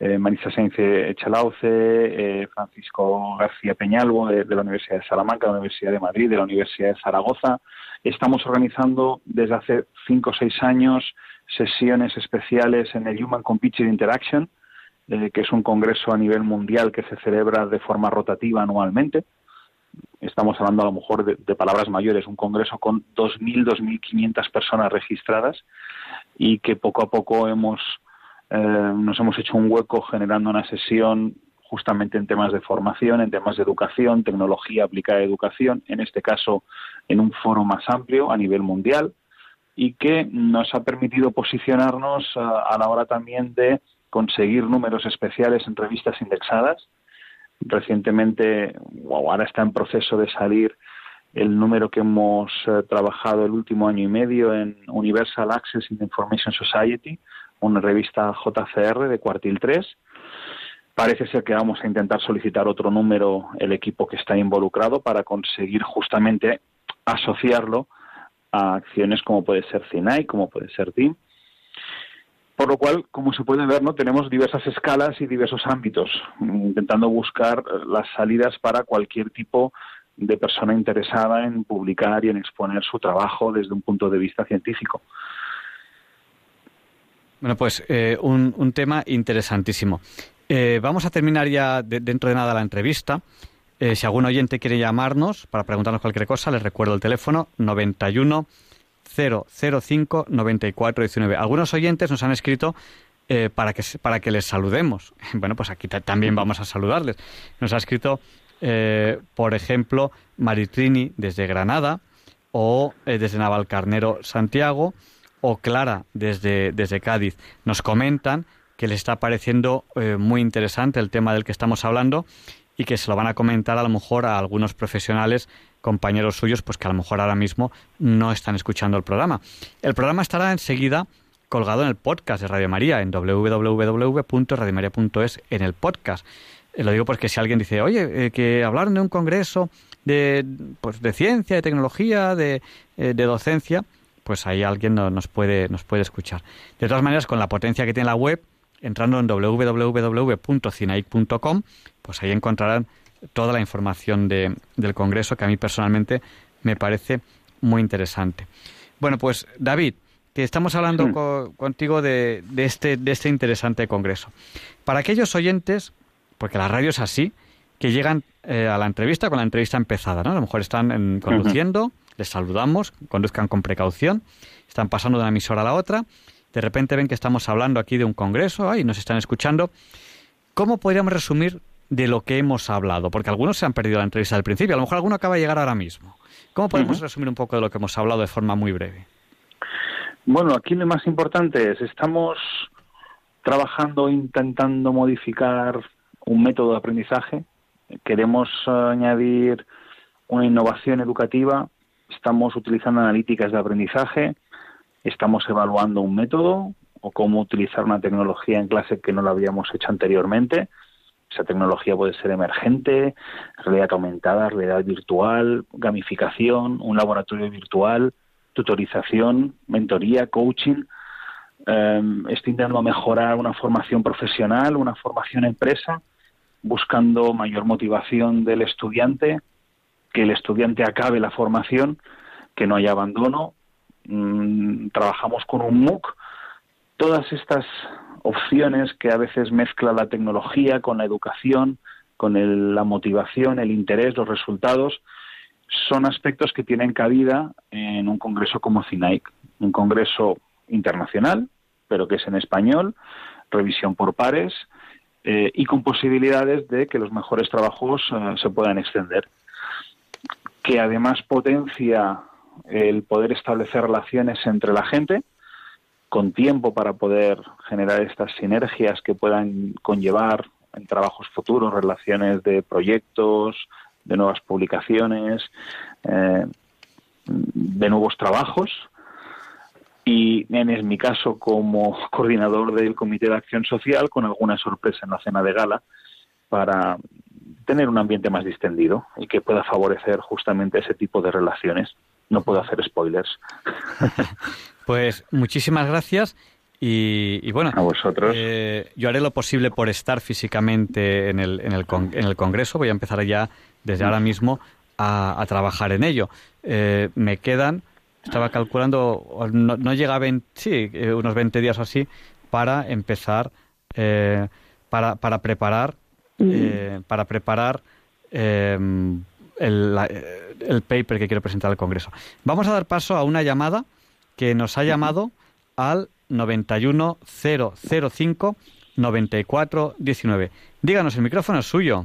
Marisa Sainz Echalauce, Francisco García Peñalvo de, de, la Universidad de Salamanca, de la Universidad de Madrid, de la Universidad de Zaragoza. Estamos organizando desde hace cinco o seis años sesiones especiales en el Human Computer Interaction, eh, que es un congreso a nivel mundial que se celebra de forma rotativa anualmente. Estamos hablando a lo mejor de, palabras mayores, un congreso con 2.000, 2.500 personas registradas y que poco a poco hemos, eh, nos hemos hecho un hueco generando una sesión justamente en temas de formación, en temas de educación, tecnología aplicada a educación, en este caso en un foro más amplio a nivel mundial, y que nos ha permitido posicionarnos a, la hora también de conseguir números especiales en revistas indexadas. Recientemente, o ahora está en proceso de salir el número que hemos eh, trabajado el último año y medio en Universal Access in Information Society, una revista JCR de cuartil 3. Parece ser que vamos a intentar solicitar otro número el equipo que está involucrado para conseguir justamente asociarlo a acciones como puede ser CINAI, como puede ser DIM. Por lo cual, como se puede ver, no tenemos diversas escalas y diversos ámbitos, intentando buscar las salidas para cualquier tipo de persona interesada en publicar y en exponer su trabajo desde un punto de vista científico. Bueno, pues eh, un, tema interesantísimo. Eh, vamos a terminar ya dentro de nada la entrevista. Eh, si algún oyente quiere llamarnos para preguntarnos cualquier cosa, les recuerdo el teléfono 91 005 94 19. Algunos oyentes nos han escrito eh, para, que, para que les saludemos. *laughs* Bueno, pues aquí también vamos a saludarles. Nos ha escrito, eh, por ejemplo, Maritrini desde Granada, o desde Navalcarnero, Santiago, o Clara desde, desde Cádiz. Nos comentan que les está pareciendo muy interesante el tema del que estamos hablando y que se lo van a comentar a lo mejor a algunos profesionales, compañeros suyos, pues que a lo mejor ahora mismo no están escuchando el programa. El programa estará enseguida colgado en el podcast de Radio María, en www.radiomaria.es, en el podcast. Eh, lo digo porque si alguien dice, oye, eh, que hablaron de un congreso de, pues, de ciencia, de tecnología, eh, de docencia, pues ahí alguien nos, puede, nos puede escuchar. De todas maneras, con la potencia que tiene la web, entrando en www.cinaic.com, pues ahí encontrarán toda la información de, del Congreso que a mí personalmente me parece muy interesante. Bueno, pues David, que estamos hablando contigo de, de, este, de este interesante Congreso. Para aquellos oyentes, porque la radio es así, que llegan eh, a la entrevista con la entrevista empezada, ¿no? A lo mejor están conduciendo, les saludamos, conduzcan con precaución, están pasando de una emisora a la otra de repente ven que estamos hablando aquí de un congreso y nos están escuchando. ¿Cómo podríamos resumir de lo que hemos hablado? Porque algunos se han perdido la entrevista al principio, a lo mejor alguno acaba de llegar ahora mismo. ¿Cómo podemos resumir un poco de lo que hemos hablado de forma muy breve? Bueno, aquí lo más importante es, estamos trabajando, intentando modificar un método de aprendizaje, queremos añadir una innovación educativa, estamos utilizando analíticas de aprendizaje, Estamos evaluando un método o cómo utilizar una tecnología en clase que no la habíamos hecho anteriormente. Esa tecnología puede ser emergente, realidad aumentada, realidad virtual, gamificación, un laboratorio virtual, tutorización, mentoría, coaching. Eh, estoy intentando mejorar una formación profesional, una formación empresa, buscando mayor motivación del estudiante, que el estudiante acabe la formación, que no haya abandono. Mm, trabajamos con un MOOC. Todas estas opciones que a veces mezcla la tecnología con la educación, con la motivación, el interés, los resultados, son aspectos que tienen cabida en un congreso como CINAIC, un congreso internacional, pero que es en español, revisión por pares eh, y con posibilidades de que los mejores trabajos eh, se puedan extender, que además potencia el poder establecer relaciones entre la gente, con tiempo para poder generar estas sinergias que puedan conllevar en trabajos futuros, relaciones de proyectos, de nuevas publicaciones, eh, de nuevos trabajos. Y en mi caso como *laughs* coordinador del Comité de Acción Social, con alguna sorpresa en la cena de gala, para tener un ambiente más distendido y que pueda favorecer justamente ese tipo de relaciones. No puedo hacer spoilers. *laughs* Pues muchísimas gracias. Y, bueno, a vosotros. Eh, yo haré lo posible por estar físicamente en el, en el, en el Congreso. Voy a empezar ya desde ahora mismo a, trabajar en ello. Eh, me quedan, estaba calculando, no, llega a 20, sí, eh, unos 20 días o así, para empezar, para, para preparar, para preparar el, el paper que quiero presentar al Congreso. Vamos a dar paso a una llamada que nos ha llamado al 91005 9419. Díganos, el micrófono es suyo.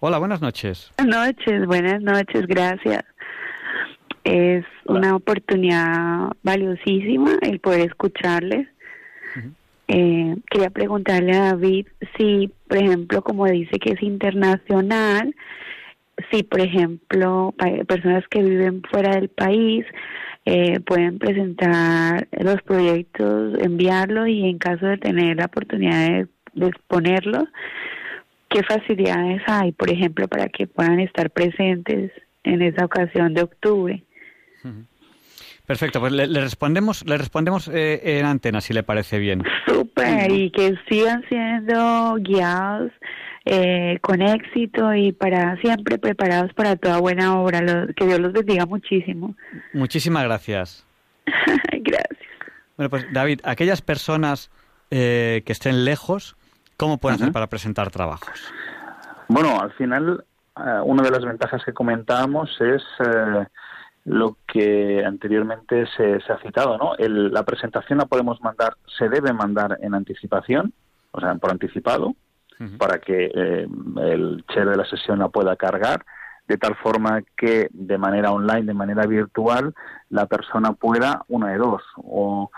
Hola, buenas noches. Buenas noches, buenas noches, gracias. Es una oportunidad valiosísima el poder escucharles. eh, quería preguntarle a David si, por ejemplo, como dice que es internacional, si, por ejemplo, personas que viven fuera del país eh, pueden presentar los proyectos, enviarlos y en caso de tener la oportunidad de, exponerlos, ¿qué facilidades hay, por ejemplo, para que puedan estar presentes en esa ocasión de octubre? Perfecto, pues le, respondemos, le respondemos eh, en antena si le parece bien. Súper, y que sigan siendo guiados eh, con éxito y para siempre preparados para toda buena obra. que Dios los bendiga muchísimo. Muchísimas gracias. *laughs* gracias. Bueno, pues David, aquellas personas eh, que estén lejos, ¿cómo pueden hacer para presentar trabajos? Bueno, al final, eh, una de las ventajas que comentábamos es lo que anteriormente se, ha citado, ¿no? la presentación la podemos mandar, se debe mandar en anticipación, o sea, por anticipado, para que eh, el share de la sesión la pueda cargar, de tal forma que de manera online, de manera virtual, la persona pueda, una de dos, o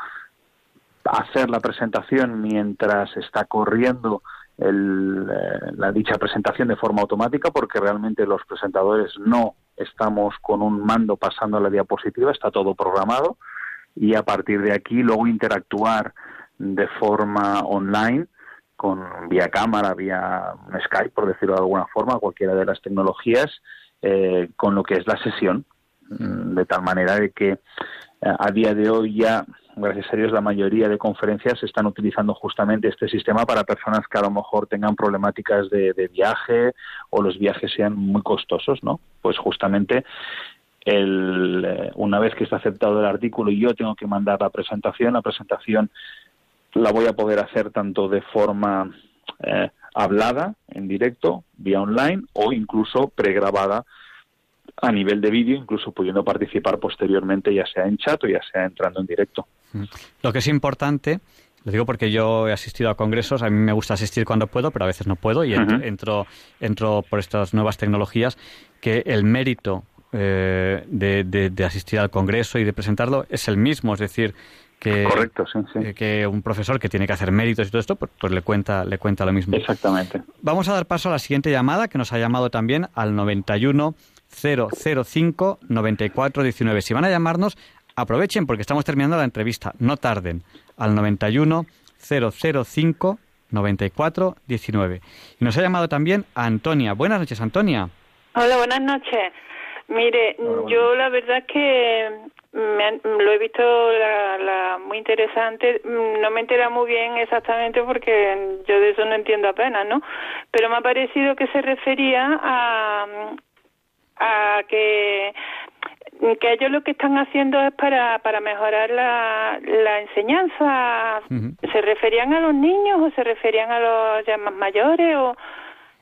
hacer la presentación mientras está corriendo el, eh, la dicha presentación de forma automática, porque realmente los presentadores no estamos con un mando pasando a la diapositiva, está todo programado, y a partir de aquí luego interactuar de forma online con vía cámara, vía Skype, por decirlo de alguna forma, cualquiera de las tecnologías, eh, con lo que es la sesión, mm, de tal manera de que eh, a día de hoy ya, gracias a Dios, la mayoría de conferencias están utilizando justamente este sistema para personas que a lo mejor tengan problemáticas de, viaje o los viajes sean muy costosos, ¿no? Pues justamente eh, una vez que está aceptado el artículo y yo tengo que mandar la presentación, la presentación la voy a poder hacer tanto de forma eh, hablada, en directo, vía online, o incluso pregrabada a nivel de vídeo, incluso pudiendo participar posteriormente, ya sea en chat o ya sea entrando en directo. Mm. Lo que es importante, lo digo porque yo he asistido a congresos, a mí me gusta asistir cuando puedo, pero a veces no puedo y entro, entro, por estas nuevas tecnologías, que el mérito eh, de, asistir al congreso y de presentarlo es el mismo, es decir, que, Correcto, eh, que un profesor que tiene que hacer méritos y todo esto, pues, pues, le cuenta le cuenta lo mismo. Exactamente. Vamos a dar paso a la siguiente llamada que nos ha llamado también al 91 005 94 19. Si van a llamarnos, aprovechen porque estamos terminando la entrevista. No tarden. Al 91 005 94 19. Y nos ha llamado también Antonia. Buenas noches, Antonia. Hola, buenas noches. Mire, yo la verdad es que me lo he visto la, muy interesante. No me entera muy bien exactamente porque yo de eso no entiendo apenas, ¿no? Pero me ha parecido que se refería a, a que que ellos lo que están haciendo es para, para mejorar la, la enseñanza. ¿Se referían a los niños o se referían a los ya más mayores? o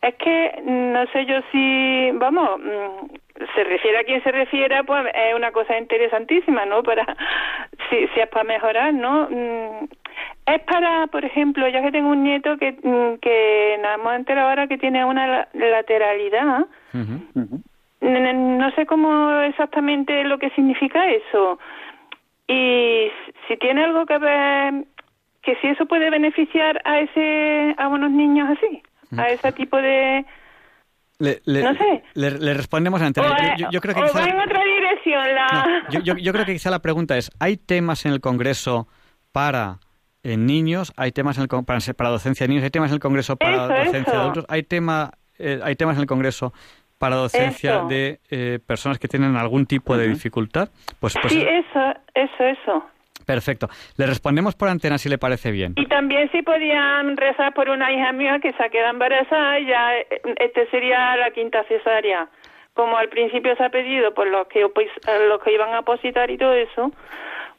Es que no sé yo si, vamos, mm, se refiere a quien se refiera, pues es una cosa interesantísima, ¿no? Para, *laughs* si, si es para mejorar, ¿no? Mm, es para, por ejemplo, ya que tengo un nieto que, mm, que nos hemos enterado ahora que tiene una lateralidad, no sé cómo exactamente lo que significa eso. Y si tiene algo que ver, que si eso puede beneficiar a ese, a unos niños así, a ese tipo de... Le, no sé. Le, respondemos a yo, yo, creo que en otra dirección. La... yo, yo, creo que quizá la pregunta es, ¿hay temas en el Congreso para en niños? ¿Hay temas en el, para, para docencia de niños? ¿Hay temas en el Congreso para docencia de adultos? ¿Hay, tema, eh, ¿Hay temas en el Congreso para docencia de eh, personas que tienen algún tipo de dificultad? Pues, pues, sí, eso, eso, eso. Perfecto. Le respondemos por antena si le parece bien. Y también si podían rezar por una hija mía que se ha quedado embarazada, ya eh, este sería la quinta cesárea. Como al principio se ha pedido por los que pues, los que iban a positar y todo eso,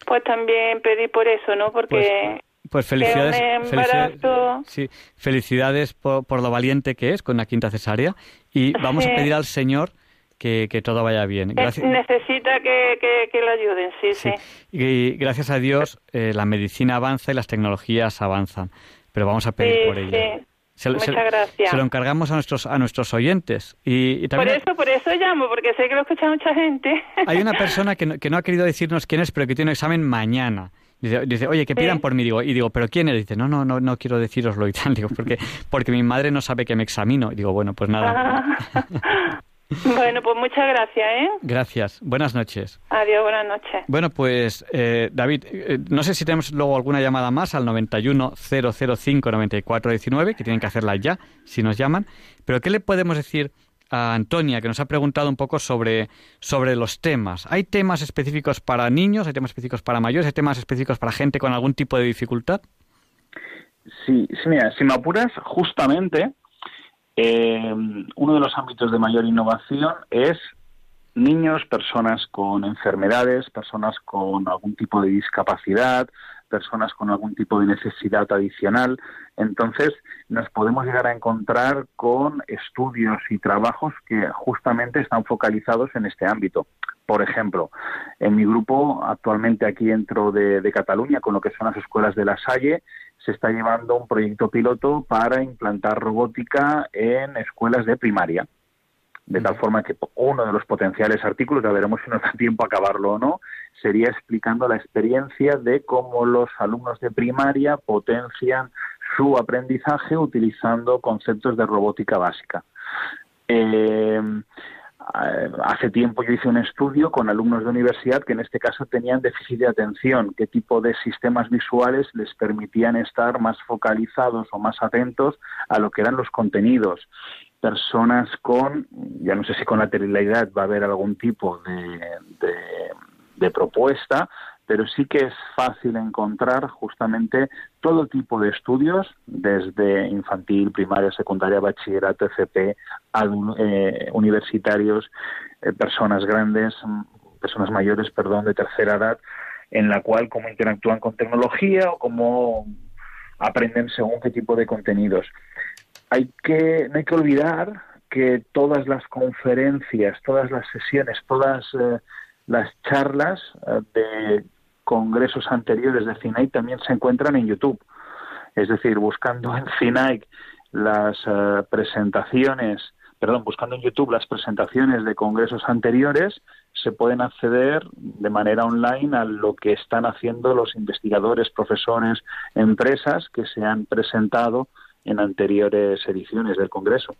pues también pedí por eso, ¿no? Porque pues, pues felicidades, felicidades, felicidades por, lo valiente que es con la quinta cesárea y vamos a *laughs* pedir al Señor que, todo vaya bien. Necesita que, que, lo ayuden, sí, sí. Y gracias a Dios eh, la medicina avanza y las tecnologías avanzan, pero vamos a pedir por ello. Se, Muchas gracias. Se lo encargamos a nuestros a nuestros oyentes. Y, también, por eso por eso llamo, porque sé que lo escucha mucha gente. Hay una *laughs* persona que que no ha querido decirnos quién es, pero que tiene un examen mañana. Dice, oye, que pidan por mí. Digo, y digo, ¿pero quién es? Dice, no, no, no, no quiero deciroslo y tal. Digo, porque, porque mi madre no sabe que me examino. Y digo, bueno, pues nada. *laughs* bueno, pues muchas gracias, ¿eh? Gracias. Buenas noches. Adiós, buenas noches. Bueno, pues, eh, David, eh, no sé si tenemos luego alguna llamada más al 91-005-9419, que tienen que hacerla ya, si nos llaman. Pero, ¿qué le podemos decir a Antonia, que nos ha preguntado un poco sobre, sobre los temas. ¿Hay temas específicos para niños, hay temas específicos para mayores, hay temas específicos para gente con algún tipo de dificultad? Sí, sí mira, si me apuras, justamente eh, uno de los ámbitos de mayor innovación es niños, personas con enfermedades, personas con algún tipo de discapacidad, personas con algún tipo de necesidad adicional. Entonces, nos podemos llegar a encontrar con estudios y trabajos que justamente están focalizados en este ámbito. Por ejemplo, en mi grupo, actualmente aquí dentro de, Cataluña, con lo que son las escuelas de la Salle, se está llevando un proyecto piloto para implantar robótica en escuelas de primaria. De tal forma que uno de los potenciales artículos, ya veremos si nos da tiempo a acabarlo o no, sería explicando la experiencia de cómo los alumnos de primaria potencian su aprendizaje utilizando conceptos de robótica básica. Eh, hace tiempo yo hice un estudio con alumnos de universidad que en este caso tenían déficit de atención, qué tipo de sistemas visuales les permitían estar más focalizados o más atentos a lo que eran los contenidos personas con, ya no sé si con la lateralidad va a haber algún tipo de, propuesta, pero sí que es fácil encontrar justamente todo tipo de estudios, desde infantil, primaria, secundaria, bachillerato, FP, eh, universitarios, eh, personas grandes, personas mayores, perdón, de tercera edad, en la cual cómo interactúan con tecnología o cómo aprenden según qué tipo de contenidos hay que, no hay que olvidar que todas las conferencias, todas las sesiones, todas eh, las charlas eh, de congresos anteriores de CINAIC también se encuentran en YouTube. Es decir, buscando en CINAIC las eh, presentaciones, perdón, buscando en YouTube las presentaciones de congresos anteriores, se pueden acceder de manera online a lo que están haciendo los investigadores, profesores, empresas que se han presentado en anteriores ediciones del Congreso,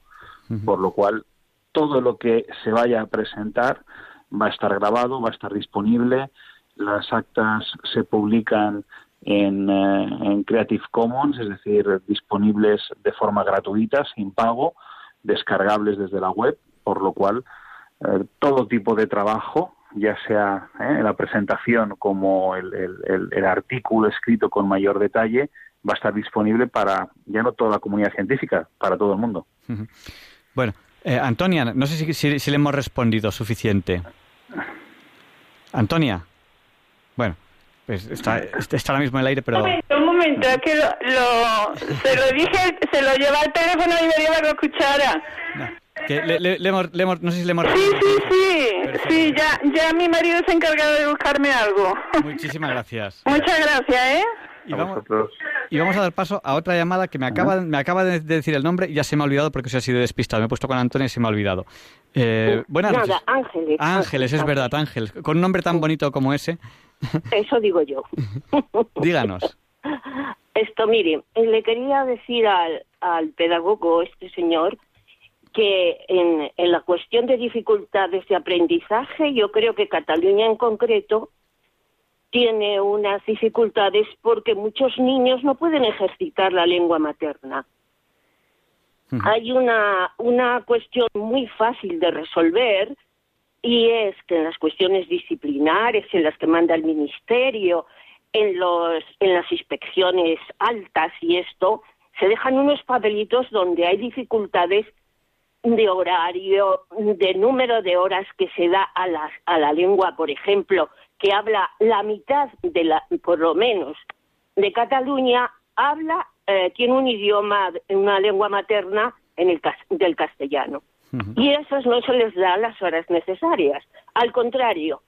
por lo cual todo lo que se vaya a presentar va a estar grabado, va a estar disponible Las actas se publican en, en Creative Commons, es decir, disponibles de forma gratuita, sin pago, descargables desde la web, por lo cual todo tipo de trabajo ya sea ¿eh? la presentación como el, el, artículo escrito con mayor detalle, va a estar disponible para ya no toda la comunidad científica, para todo el mundo. Bueno, eh, Antonia, no sé si, si, le hemos respondido suficiente. Antonia, bueno, pues está, está ahora mismo en el aire, pero... Un momento, un momento, es que lo, se lo dije, se lo lleva al teléfono y me lleva la cuchara. Que le, le, le, hemos, le, hemos, no sé si le hemos... Sí, sí, sí. Sí, ya, ya mi marido se ha encargado de buscarme algo. Muchísimas gracias. Muchas gracias, ¿eh? Y vamos, y vamos, a dar paso a otra llamada que me acaba, me acaba de decir el nombre y ya se me ha olvidado porque se ha sido despistado. Me he puesto con Antonio y se me ha olvidado. Eh, buenas Nada, Ángeles. Ángeles, es verdad, Ángeles. Con un nombre tan bonito como ese. *laughs* Eso digo yo. *laughs* Díganos. Esto, mire, le quería decir al, al pedagogo, este señor, que en, en, la cuestión de dificultades de aprendizaje, yo creo que Cataluña en concreto tiene unas dificultades porque muchos niños no pueden ejercitar la lengua materna. Hay una, una cuestión muy fácil de resolver y es que en las cuestiones disciplinares, en las que manda el ministerio, en, los, en las inspecciones altas y esto, se dejan unos papelitos donde hay dificultades de horario, de número de horas que se da a la, a la lengua, por ejemplo, que habla la mitad de la, por lo menos, de Cataluña, habla, eh, tiene un idioma, una lengua materna en el, del castellano. Y esos no se les da las horas necesarias. Al contrario,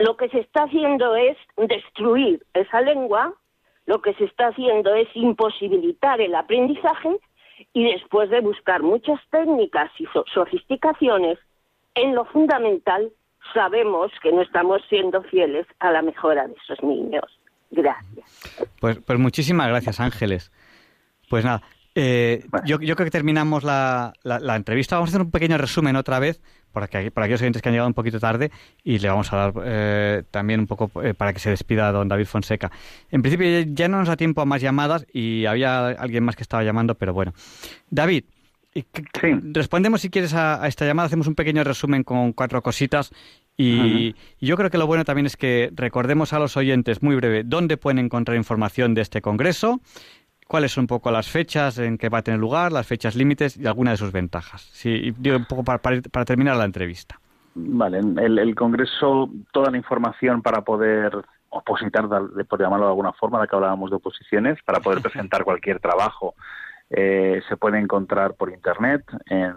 lo que se está haciendo es destruir esa lengua, lo que se está haciendo es imposibilitar el aprendizaje y después de buscar muchas técnicas y sofisticaciones, en lo fundamental sabemos que no estamos siendo fieles a la mejora de esos niños. Gracias. Pues, pues muchísimas gracias, Ángeles. Pues nada, eh, yo, yo, creo que terminamos la, la, entrevista. Vamos a hacer un pequeño resumen otra vez, para, que, para aquellos oyentes que han llegado un poquito tarde, y le vamos a dar eh, también un poco eh, para que se despida don David Fonseca. En principio ya no nos da tiempo a más llamadas y había alguien más que estaba llamando, pero bueno. David, respondemos si quieres a, esta llamada, hacemos un pequeño resumen con cuatro cositas y, y, yo creo que lo bueno también es que recordemos a los oyentes, muy breve, dónde pueden encontrar información de este congreso, cuáles son un poco las fechas en que va a tener lugar, las fechas límites y algunas de sus ventajas. Sí, un poco para, para, terminar la entrevista. Vale, el, el, Congreso, toda la información para poder opositar, por llamarlo de alguna forma, de que hablábamos de oposiciones, para poder *laughs* presentar cualquier trabajo, eh, se puede encontrar por Internet en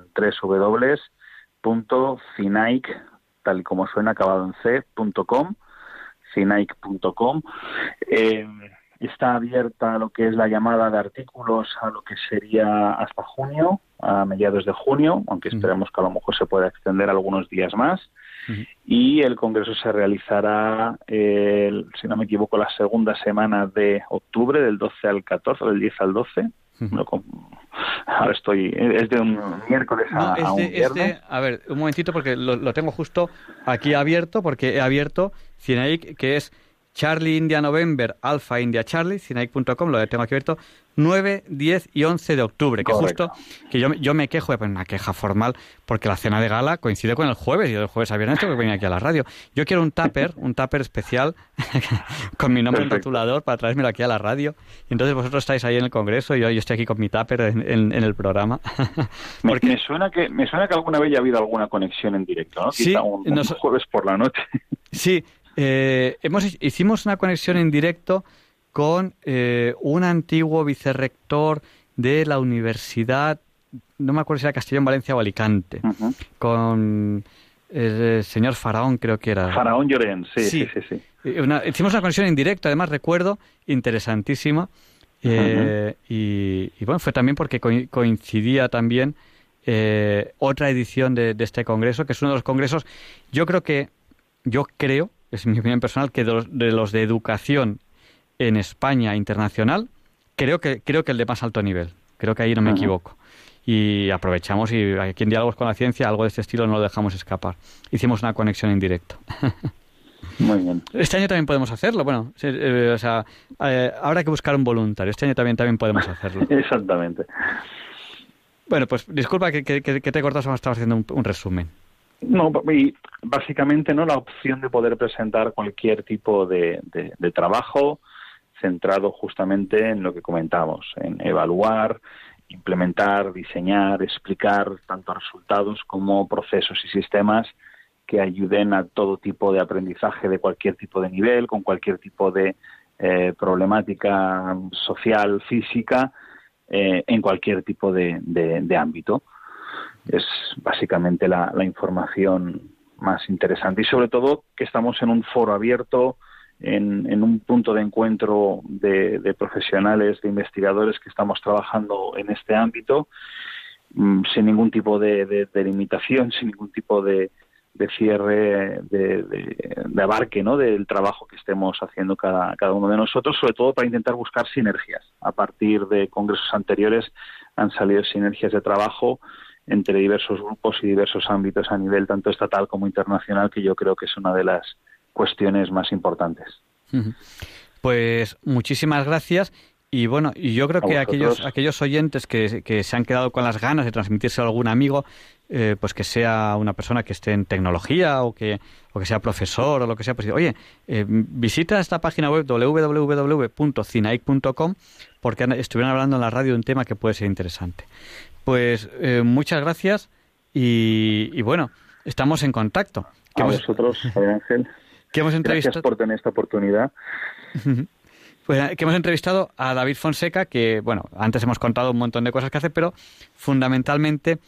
www.cinaic, tal y como suena, acabado en c.com. Eh, Está abierta lo que es la llamada de artículos a lo que sería hasta junio, a mediados de junio, aunque esperemos que a lo mejor se pueda extender algunos días más. Y el Congreso se realizará, si no me equivoco, la segunda semana de octubre, del 12 al 14, del 10 al 12. Ahora estoy. Es de un miércoles a, un viernes. a ver, un momentito, porque lo, tengo justo aquí abierto, porque he abierto Cineic, que es Charlie India November, Alpha India Charlie, cinaic.com, lo tengo aquí abierto, 9, 10 y 11 de octubre, que justo, que yo, yo me quejo, de una queja formal, porque la cena de gala coincide con el jueves, y el jueves había hecho que venía aquí a la radio. Yo quiero un tupper, un tupper especial, *laughs* con mi nombre en rotulador, para traérmelo aquí a la radio. Y entonces vosotros estáis ahí en el congreso, y yo, yo estoy aquí con mi tupper en, el programa. *laughs* porque... me, suena que, me suena que alguna vez ya ha habido alguna conexión en directo, ¿no? Sí, un, jueves por la noche. sí, eh, hemos, hicimos una conexión en directo con eh, un antiguo vicerrector de la Universidad, no me acuerdo si era Castellón, Valencia o Alicante, con el señor Faraón, creo que era. Faraón Llorén, sí, sí, sí. Eh, hicimos una conexión en directo, además recuerdo, interesantísima. y, bueno, fue también porque coincidía también otra edición de, de, este congreso, que es uno de los congresos, yo creo que, yo creo es mi opinión personal, que de los de, educación en España internacional, creo que, creo que el de más alto nivel. Creo que ahí no me equivoco. Y aprovechamos y aquí en Diálogos con la Ciencia algo de este estilo no lo dejamos escapar. Hicimos una conexión en directo. *laughs* Muy bien. Este año también podemos hacerlo. Bueno, o sea, habrá que buscar un voluntario. Este año también, también podemos hacerlo. *laughs* Exactamente. Bueno, pues disculpa que, que, que te cortas, estaba haciendo un, resumen. No, y básicamente no la opción de poder presentar cualquier tipo de, trabajo centrado justamente en lo que comentamos, en evaluar, implementar, diseñar, explicar tanto resultados como procesos y sistemas que ayuden a todo tipo de aprendizaje de cualquier tipo de nivel, con cualquier tipo de eh, problemática social, física, eh, en cualquier tipo de, ámbito. Es básicamente la, información más interesante y sobre todo que estamos en un foro abierto, en, un punto de encuentro de, profesionales, de investigadores que estamos trabajando en este ámbito, mm, sin ningún tipo de, limitación, sin ningún tipo de, cierre, de, abarque ¿no? del trabajo que estemos haciendo cada, cada uno de nosotros, sobre todo para intentar buscar sinergias. A partir de congresos anteriores han salido sinergias de trabajo entre diversos grupos y diversos ámbitos a nivel tanto estatal como internacional, que yo creo que es una de las cuestiones más importantes. Pues muchísimas gracias. Y bueno, y yo creo que aquellos, aquellos oyentes que, que, se han quedado con las ganas de transmitirse a algún amigo, eh, pues que sea una persona que esté en tecnología o que, o que sea profesor o lo que sea, pues oye, eh, visita esta página web www.cinaic.com porque estuvieron hablando en la radio de un tema que puede ser interesante. Pues eh, muchas gracias y, bueno, estamos en contacto. a vosotros, Ángel. *laughs* Que hemos entrevistado... Gracias por tener esta oportunidad. *laughs* Pues, que hemos entrevistado a David Fonseca, que, bueno, antes hemos contado un montón de cosas que hace, pero fundamentalmente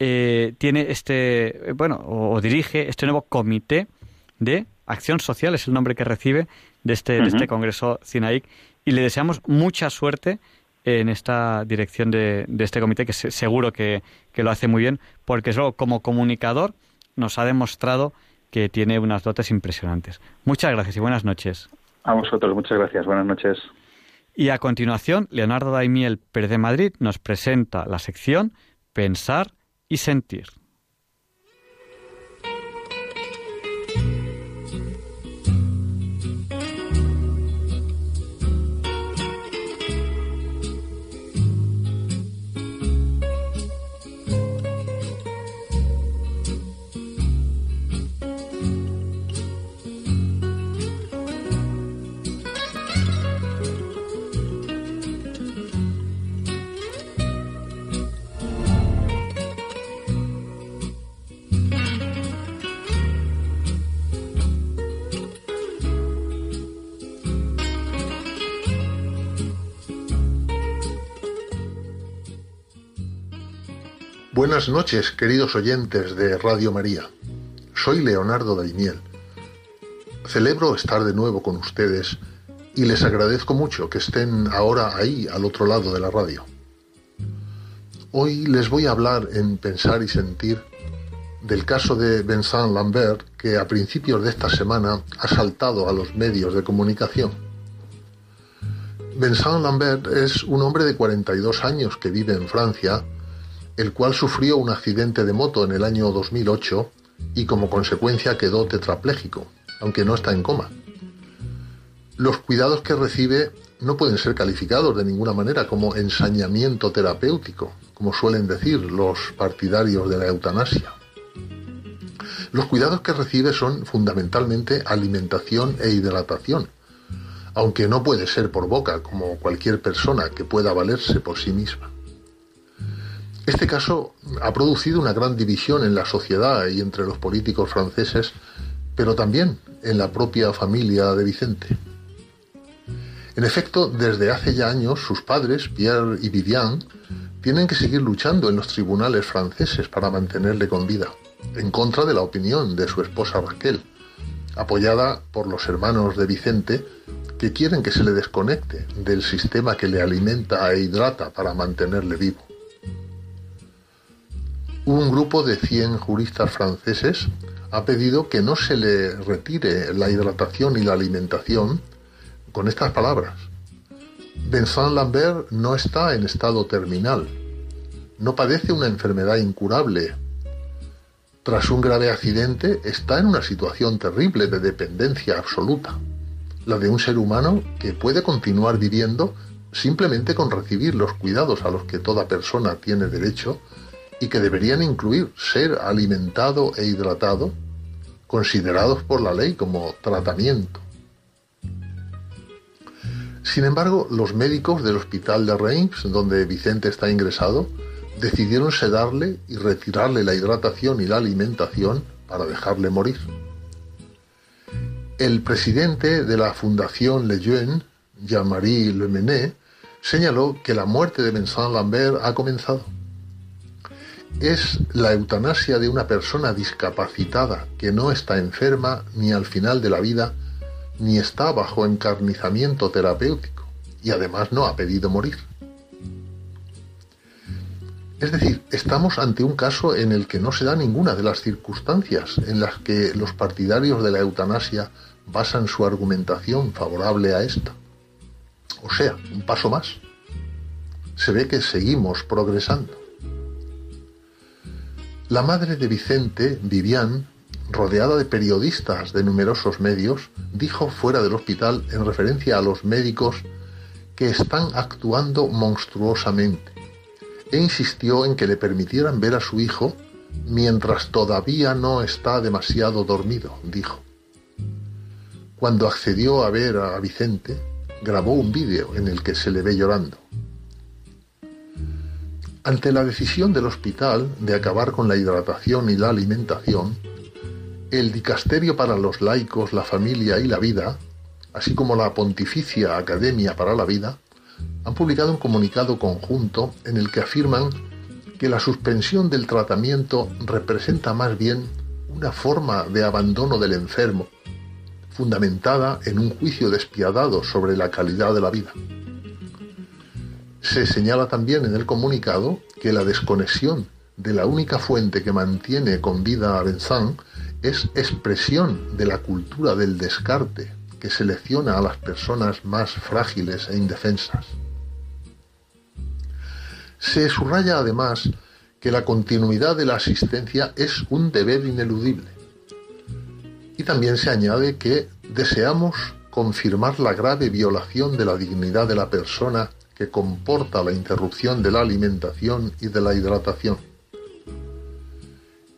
eh, tiene este, bueno, o, dirige este nuevo comité de acción social, es el nombre que recibe de este, de este Congreso CINAIC, y le deseamos mucha suerte en esta dirección de, de este comité, que seguro que, que, lo hace muy bien, porque luego como comunicador nos ha demostrado que tiene unas dotes impresionantes. Muchas gracias y buenas noches. A vosotros, muchas gracias. Buenas noches. Y a continuación, Leonardo Daimiel Pérez de Madrid nos presenta la sección Pensar y Sentir. Buenas noches, queridos oyentes de Radio María. Soy Leonardo Daimiel. Celebro estar de nuevo con ustedes y les agradezco mucho que estén ahora ahí al otro lado de la radio. Hoy les voy a hablar en Pensar y Sentir del caso de Vincent Lambert que a principios de esta semana ha saltado a los medios de comunicación. Vincent Lambert es un hombre de 42 años que vive en Francia el cual sufrió un accidente de moto en el año 2008 y como consecuencia quedó tetrapléjico, aunque no está en coma. Los cuidados que recibe no pueden ser calificados de ninguna manera como ensañamiento terapéutico, como suelen decir los partidarios de la eutanasia. Los cuidados que recibe son fundamentalmente alimentación e hidratación, aunque no puede ser por boca como cualquier persona que pueda valerse por sí misma. Este caso ha producido una gran división en la sociedad y entre los políticos franceses, pero también en la propia familia de Vicente. En efecto, desde hace ya años sus padres, Pierre y Vivian, tienen que seguir luchando en los tribunales franceses para mantenerle con vida, en contra de la opinión de su esposa Raquel, apoyada por los hermanos de Vicente, que quieren que se le desconecte del sistema que le alimenta e hidrata para mantenerle vivo un grupo de 100 juristas franceses ha pedido que no se le retire la hidratación y la alimentación con estas palabras. Vincent Lambert no está en estado terminal, no padece una enfermedad incurable, tras un grave accidente, está en una situación terrible de dependencia absoluta, la de un ser humano que puede continuar viviendo simplemente con recibir los cuidados a los que toda persona tiene derecho y que deberían incluir ser alimentado e hidratado, considerados por la ley como tratamiento. Sin embargo, los médicos del hospital de Reims, donde Vicente está ingresado, decidieron sedarle y retirarle la hidratación y la alimentación para dejarle morir. El presidente de la Fundación Le Jeune, Jean-Marie Le señaló que la muerte de Vincent Lambert ha comenzado. Es la eutanasia de una persona discapacitada que no está enferma ni al final de la vida, ni está bajo encarnizamiento terapéutico, y además no ha pedido morir. Es decir, estamos ante un caso en el que no se da ninguna de las circunstancias en las que los partidarios de la eutanasia basan su argumentación favorable a esta. O sea, un paso más. Se ve que seguimos progresando. La madre de Vicente, Vivian, rodeada de periodistas de numerosos medios, dijo fuera del hospital en referencia a los médicos que están actuando monstruosamente e insistió en que le permitieran ver a su hijo mientras todavía no está demasiado dormido, dijo. Cuando accedió a ver a Vicente, grabó un vídeo en el que se le ve llorando. Ante la decisión del hospital de acabar con la hidratación y la alimentación, el Dicasterio para los laicos, la familia y la vida, así como la Pontificia Academia para la Vida, han publicado un comunicado conjunto en el que afirman que la suspensión del tratamiento representa más bien una forma de abandono del enfermo, fundamentada en un juicio despiadado sobre la calidad de la vida. Se señala también en el comunicado que la desconexión de la única fuente que mantiene con vida a Benzán es expresión de la cultura del descarte que selecciona a las personas más frágiles e indefensas. Se subraya además que la continuidad de la asistencia es un deber ineludible. Y también se añade que deseamos confirmar la grave violación de la dignidad de la persona comporta la interrupción de la alimentación y de la hidratación.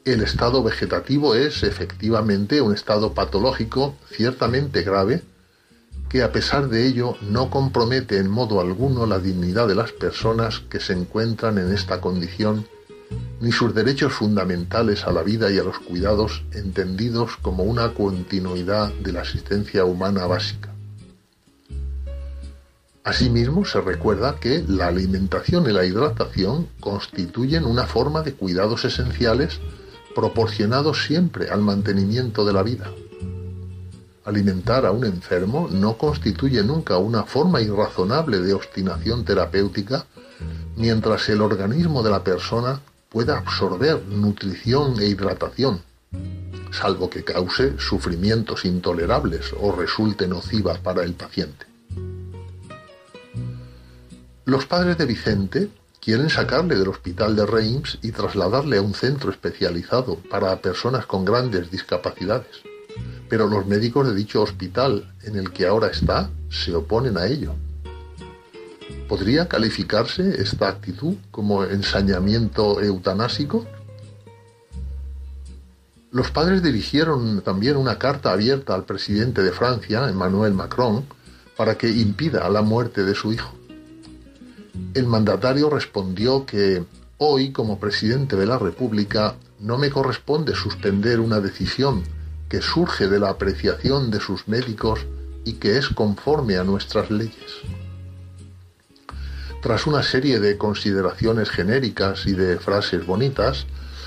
El estado vegetativo es efectivamente un estado patológico ciertamente grave que a pesar de ello no compromete en modo alguno la dignidad de las personas que se encuentran en esta condición, ni sus derechos fundamentales a la vida y a los cuidados entendidos como una continuidad de la asistencia humana básica. Asimismo, se recuerda que la alimentación y la hidratación constituyen una forma de cuidados esenciales proporcionados siempre al mantenimiento de la vida. Alimentar a un enfermo no constituye nunca una forma irrazonable de obstinación terapéutica mientras el organismo de la persona pueda absorber nutrición e hidratación, salvo que cause sufrimientos intolerables o resulte nociva para el paciente. Los padres de Vicente quieren sacarle del hospital de Reims y trasladarle a un centro especializado para personas con grandes discapacidades pero los médicos de dicho hospital en el que ahora está se oponen a ello. ¿Podría calificarse esta actitud como ensañamiento eutanásico? Los padres dirigieron también una carta abierta al presidente de Francia, Emmanuel Macron, para que impida la muerte de su hijo. El mandatario respondió que hoy, como presidente de la República, no me corresponde suspender una decisión que surge de la apreciación de sus médicos y que es conforme a nuestras leyes. Tras una serie de consideraciones genéricas y de frases bonitas,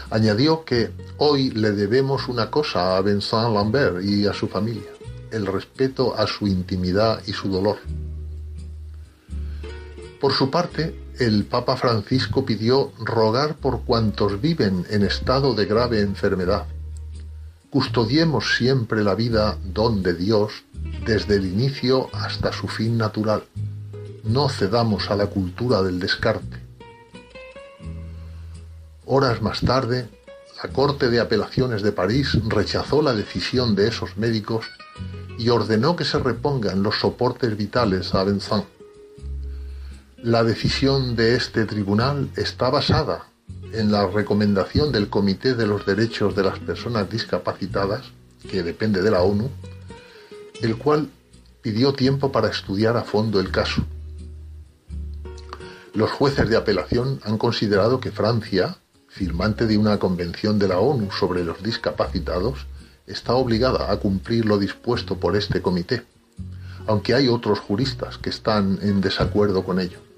añadió que hoy le debemos una cosa a Vincent Lambert y a su familia, el respeto a su intimidad y su dolor. Por su parte, el Papa Francisco pidió rogar por cuantos viven en estado de grave enfermedad Custodiemos siempre la vida don de Dios desde el inicio hasta su fin natural. No cedamos a la cultura del descarte. Horas más tarde, la Corte de Apelaciones de París rechazó la decisión de esos médicos y ordenó que se repongan los soportes vitales a Vincent. La decisión de este tribunal está basada en la recomendación del Comité de los Derechos de las Personas Discapacitadas, que depende de la ONU, el cual pidió tiempo para estudiar a fondo el caso. Los jueces de apelación han considerado que Francia, firmante de una convención de la ONU sobre los discapacitados, está obligada a cumplir lo dispuesto por este comité, aunque hay otros juristas que están en desacuerdo con ello.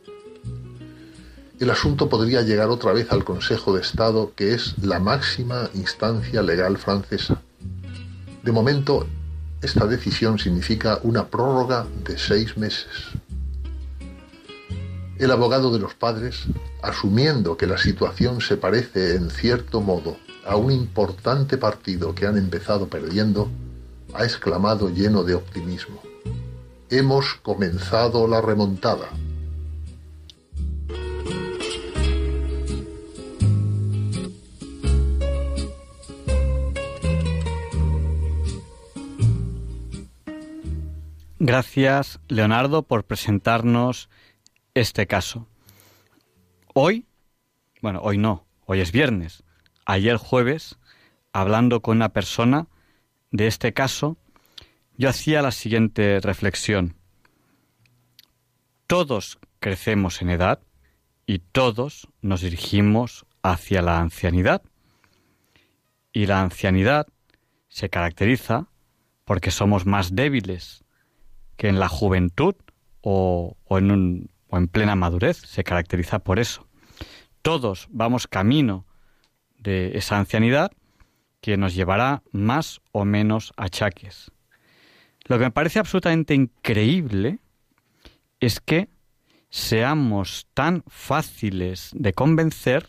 El asunto podría llegar otra vez al Consejo de Estado, que es la máxima instancia legal francesa. De momento, esta decisión significa una prórroga de seis meses. El abogado de los padres, asumiendo que la situación se parece en cierto modo a un importante partido que han empezado perdiendo, ha exclamado lleno de optimismo. Hemos comenzado la remontada. Gracias, Leonardo, por presentarnos este caso. Hoy, bueno, hoy no, hoy es viernes. Ayer jueves, hablando con una persona de este caso, yo hacía la siguiente reflexión. Todos crecemos en edad y todos nos dirigimos hacia la ancianidad. Y la ancianidad se caracteriza porque somos más débiles que en la juventud o, en un, o en plena madurez, se caracteriza por eso. Todos vamos camino de esa ancianidad que nos llevará más o menos achaques. Lo que me parece absolutamente increíble es que seamos tan fáciles de convencer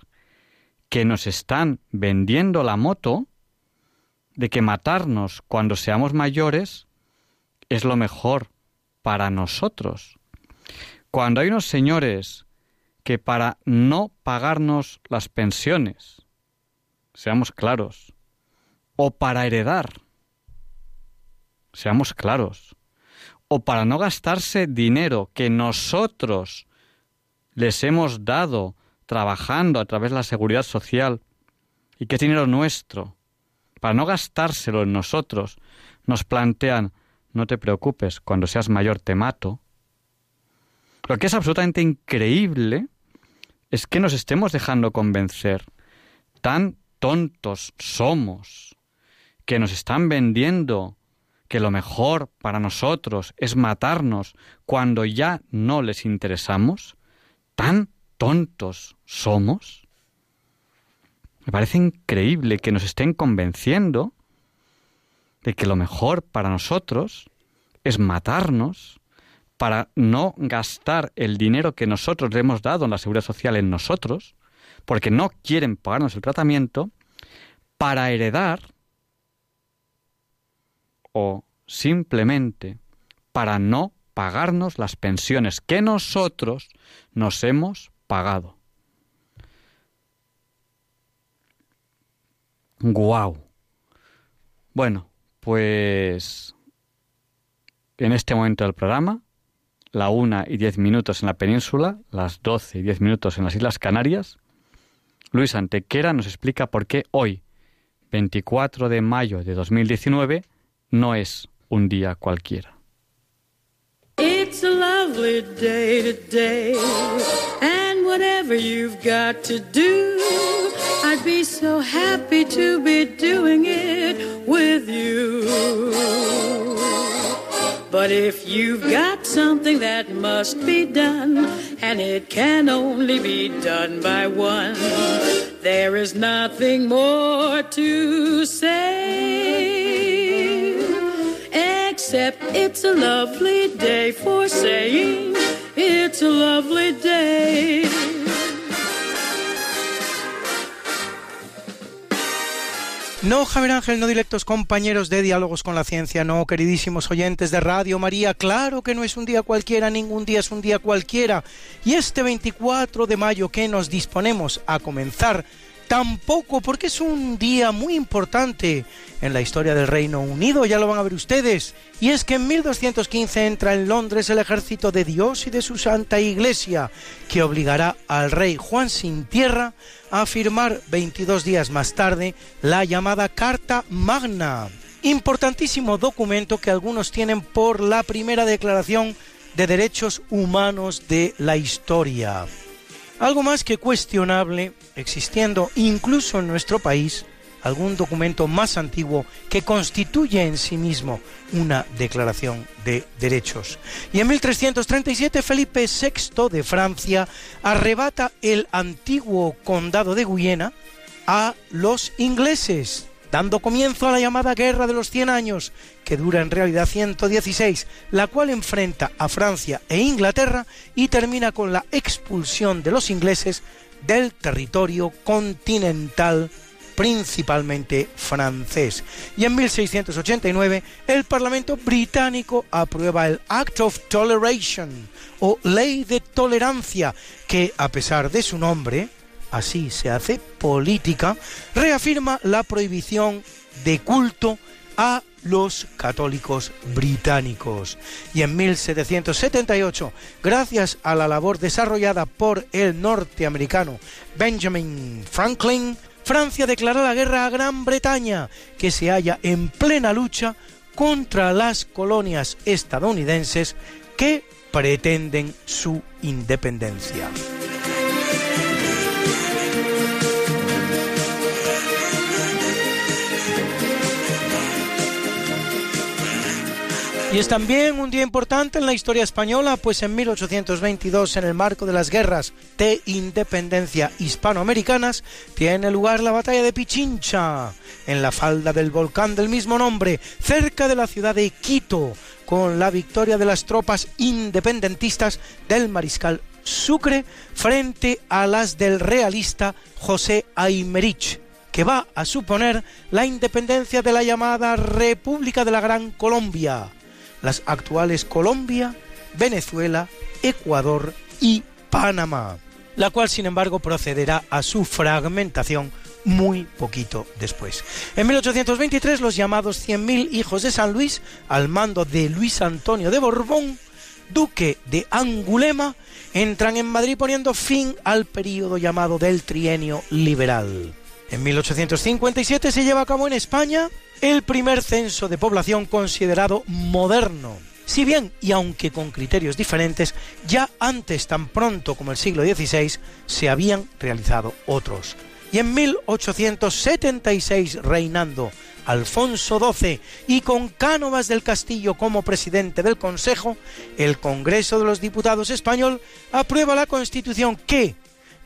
que nos están vendiendo la moto de que matarnos cuando seamos mayores es lo mejor para nosotros. Cuando hay unos señores que para no pagarnos las pensiones, seamos claros, o para heredar, seamos claros, o para no gastarse dinero que nosotros les hemos dado trabajando a través de la seguridad social y que es dinero nuestro, para no gastárselo en nosotros, nos plantean no te preocupes, cuando seas mayor te mato. Lo que es absolutamente increíble es que nos estemos dejando convencer. Tan tontos somos que nos están vendiendo que lo mejor para nosotros es matarnos cuando ya no les interesamos. Tan tontos somos. Me parece increíble que nos estén convenciendo de que lo mejor para nosotros es matarnos para no gastar el dinero que nosotros le hemos dado en la seguridad social en nosotros, porque no quieren pagarnos el tratamiento, para heredar o simplemente para no pagarnos las pensiones que nosotros nos hemos pagado. Guau. Bueno, pues en este momento del programa, la una y diez minutos en la península, las doce y diez minutos en las Islas Canarias, Luis Antequera nos explica por qué hoy, 24 de mayo de 2019, no es un día cualquiera. But if you've got something that must be done, and it can only be done by one, there is nothing more to say. Except it's a lovely day for saying it's a lovely day. No, Javier Ángel, no directos compañeros de Diálogos con la Ciencia, no, queridísimos oyentes de Radio María, claro que no es un día cualquiera, ningún día es un día cualquiera. Y este 24 de mayo que nos disponemos a comenzar Tampoco porque es un día muy importante en la historia del Reino Unido, ya lo van a ver ustedes. Y es que en 1215 entra en Londres el ejército de Dios y de su Santa Iglesia, que obligará al rey Juan sin tierra a firmar 22 días más tarde la llamada Carta Magna, importantísimo documento que algunos tienen por la primera declaración de derechos humanos de la historia. Algo más que cuestionable, existiendo incluso en nuestro país algún documento más antiguo que constituye en sí mismo una declaración de derechos. Y en 1337 Felipe VI de Francia arrebata el antiguo condado de Guyena a los ingleses dando comienzo a la llamada Guerra de los Cien Años, que dura en realidad 116, la cual enfrenta a Francia e Inglaterra y termina con la expulsión de los ingleses del territorio continental principalmente francés. Y en 1689 el Parlamento británico aprueba el Act of Toleration o Ley de Tolerancia, que a pesar de su nombre, así se hace política, reafirma la prohibición de culto a los católicos británicos. Y en 1778, gracias a la labor desarrollada por el norteamericano Benjamin Franklin, Francia declara la guerra a Gran Bretaña, que se halla en plena lucha contra las colonias estadounidenses que pretenden su independencia. Y es también un día importante en la historia española, pues en 1822, en el marco de las guerras de independencia hispanoamericanas, tiene lugar la batalla de Pichincha, en la falda del volcán del mismo nombre, cerca de la ciudad de Quito, con la victoria de las tropas independentistas del mariscal Sucre frente a las del realista José Aymerich, que va a suponer la independencia de la llamada República de la Gran Colombia las actuales Colombia, Venezuela, Ecuador y Panamá, la cual sin embargo procederá a su fragmentación muy poquito después. En 1823 los llamados 100.000 hijos de San Luis, al mando de Luis Antonio de Borbón, duque de Angulema, entran en Madrid poniendo fin al período llamado del trienio liberal. En 1857 se lleva a cabo en España el primer censo de población considerado moderno. Si bien, y aunque con criterios diferentes, ya antes tan pronto como el siglo XVI se habían realizado otros. Y en 1876, reinando Alfonso XII y con Cánovas del Castillo como presidente del Consejo, el Congreso de los Diputados español aprueba la Constitución que,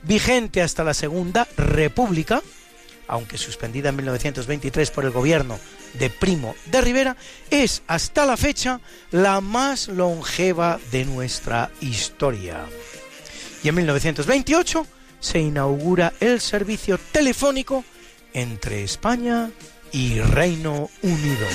vigente hasta la Segunda República, aunque suspendida en 1923 por el gobierno de Primo de Rivera, es hasta la fecha la más longeva de nuestra historia. Y en 1928 se inaugura el servicio telefónico entre España y Reino Unido.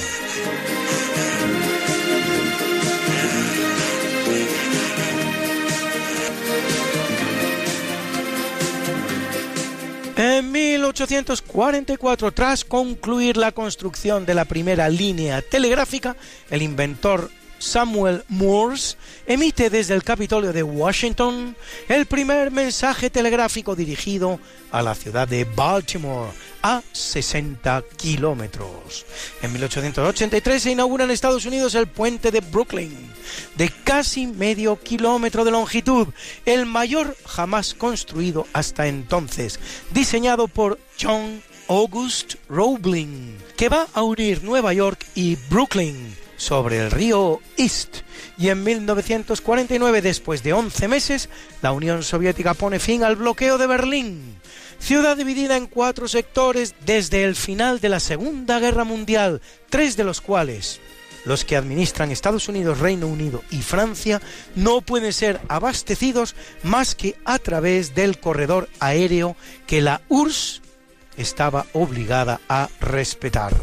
En 1844, tras concluir la construcción de la primera línea telegráfica, el inventor Samuel Morse emite desde el Capitolio de Washington el primer mensaje telegráfico dirigido a la ciudad de Baltimore, a 60 kilómetros. En 1883 se inaugura en Estados Unidos el puente de Brooklyn, de casi medio kilómetro de longitud, el mayor jamás construido hasta entonces, diseñado por John August Roebling, que va a unir Nueva York y Brooklyn sobre el río East. Y en 1949, después de 11 meses, la Unión Soviética pone fin al bloqueo de Berlín, ciudad dividida en cuatro sectores desde el final de la Segunda Guerra Mundial, tres de los cuales, los que administran Estados Unidos, Reino Unido y Francia, no pueden ser abastecidos más que a través del corredor aéreo que la URSS estaba obligada a respetar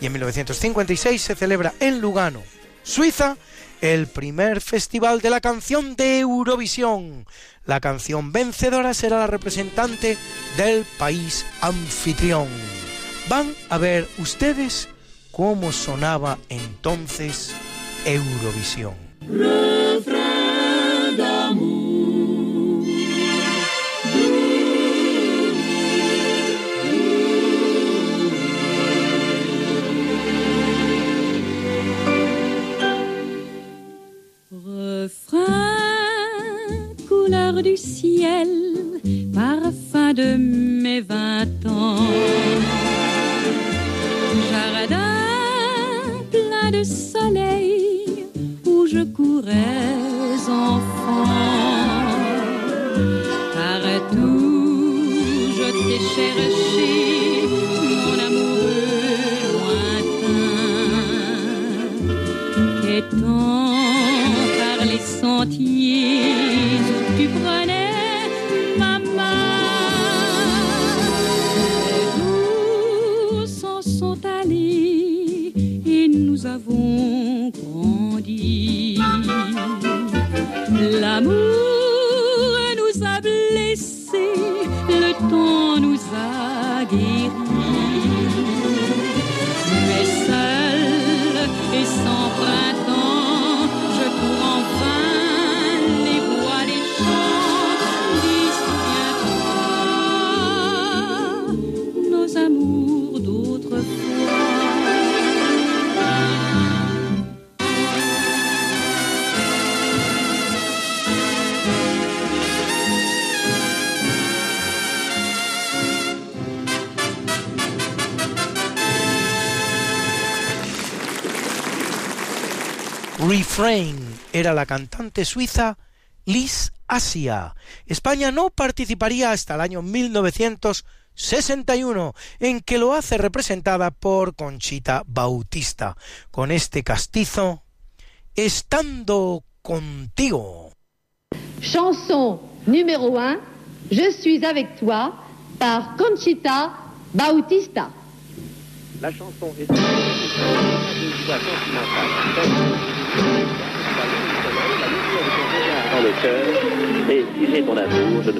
y en 1956 se celebra en Lugano, Suiza, el primer festival de la canción de Eurovisión. La canción vencedora será la representante del país anfitrión. Van a ver ustedes cómo sonaba entonces Eurovisión. Du ciel, parfum de mes vingt ans. Jardin plein de soleil où je courais enfant. Partout je t'ai cherché, mon amoureux lointain. Qu'étant par les sentiers prenais ma main. Nous s'en sont allés et nous avons grandi. L'amour Refrain era la cantante suiza Liz Asia. España no participaría hasta el año 1961, en que lo hace representada por Conchita Bautista, con este castizo Estando contigo. Chanson numéro 1, Je suis avec toi, par Conchita Bautista. La chanson est une sentimentale. Dans le cœur, et si j'ai ton amour, je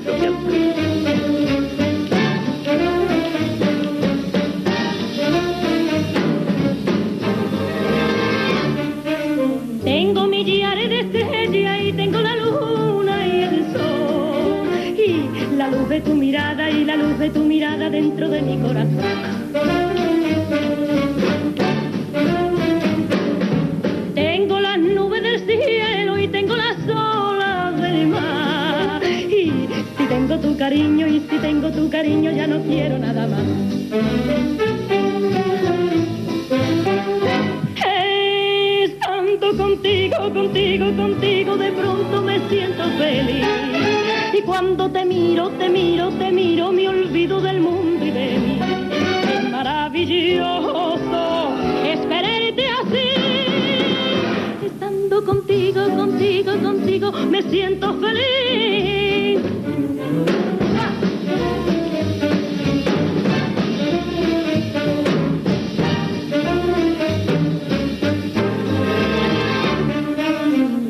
de tu mirada y la luz de tu mirada dentro de mi corazón. Tu cariño y si tengo tu cariño ya no quiero nada más. Estando contigo, contigo, contigo, de pronto me siento feliz. Y cuando te miro, te miro, te miro, me olvido del mundo y de mí. Es maravilloso esperarte así. Estando contigo, contigo, contigo, me siento feliz.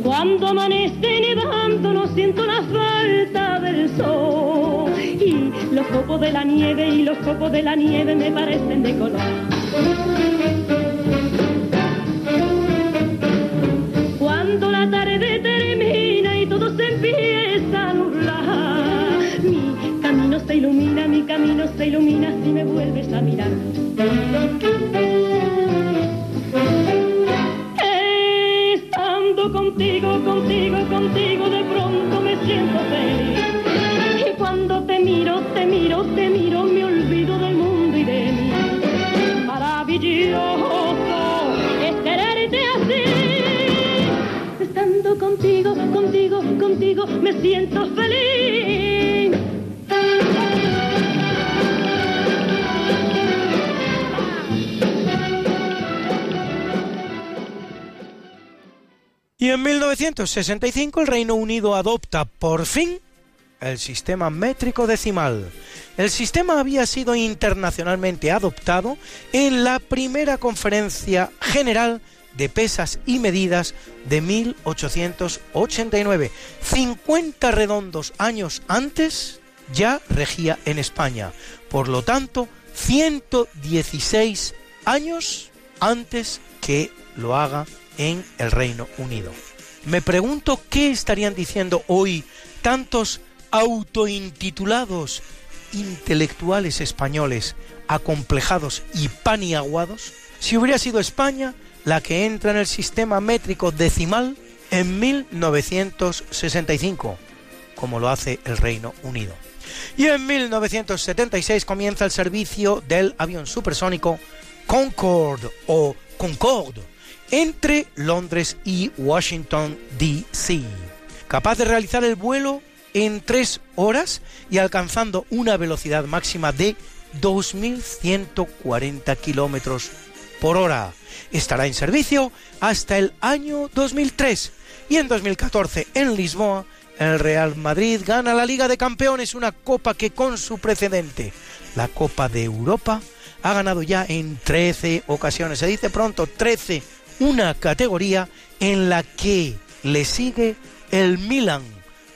Cuando amanece nevando no siento la falta del sol y los copos de la nieve y los copos de la nieve me parecen de color. Cuando la tarde termina y todo se empieza a se ilumina, mi camino se ilumina si me vuelves a mirar. Estando contigo, contigo, contigo, de pronto me siento feliz. Y cuando te miro, te miro, te miro, me olvido del mundo y de mí. Maravilloso es quererte así. Estando contigo, contigo, contigo, me siento feliz. Y en 1965 el Reino Unido adopta por fin el sistema métrico decimal. El sistema había sido internacionalmente adoptado en la primera conferencia general de pesas y medidas de 1889. 50 redondos años antes ya regía en España. Por lo tanto, 116 años antes que lo haga en el Reino Unido. Me pregunto qué estarían diciendo hoy tantos autointitulados intelectuales españoles acomplejados y paniaguados si hubiera sido España la que entra en el sistema métrico decimal en 1965, como lo hace el Reino Unido. Y en 1976 comienza el servicio del avión supersónico Concorde o Concorde entre Londres y Washington, D.C., capaz de realizar el vuelo en tres horas y alcanzando una velocidad máxima de 2.140 kilómetros por hora. Estará en servicio hasta el año 2003 y en 2014 en Lisboa el Real Madrid gana la Liga de Campeones, una copa que con su precedente, la Copa de Europa, ha ganado ya en 13 ocasiones. Se dice pronto 13, una categoría en la que le sigue el Milan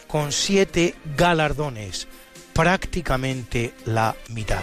con 7 galardones, prácticamente la mitad.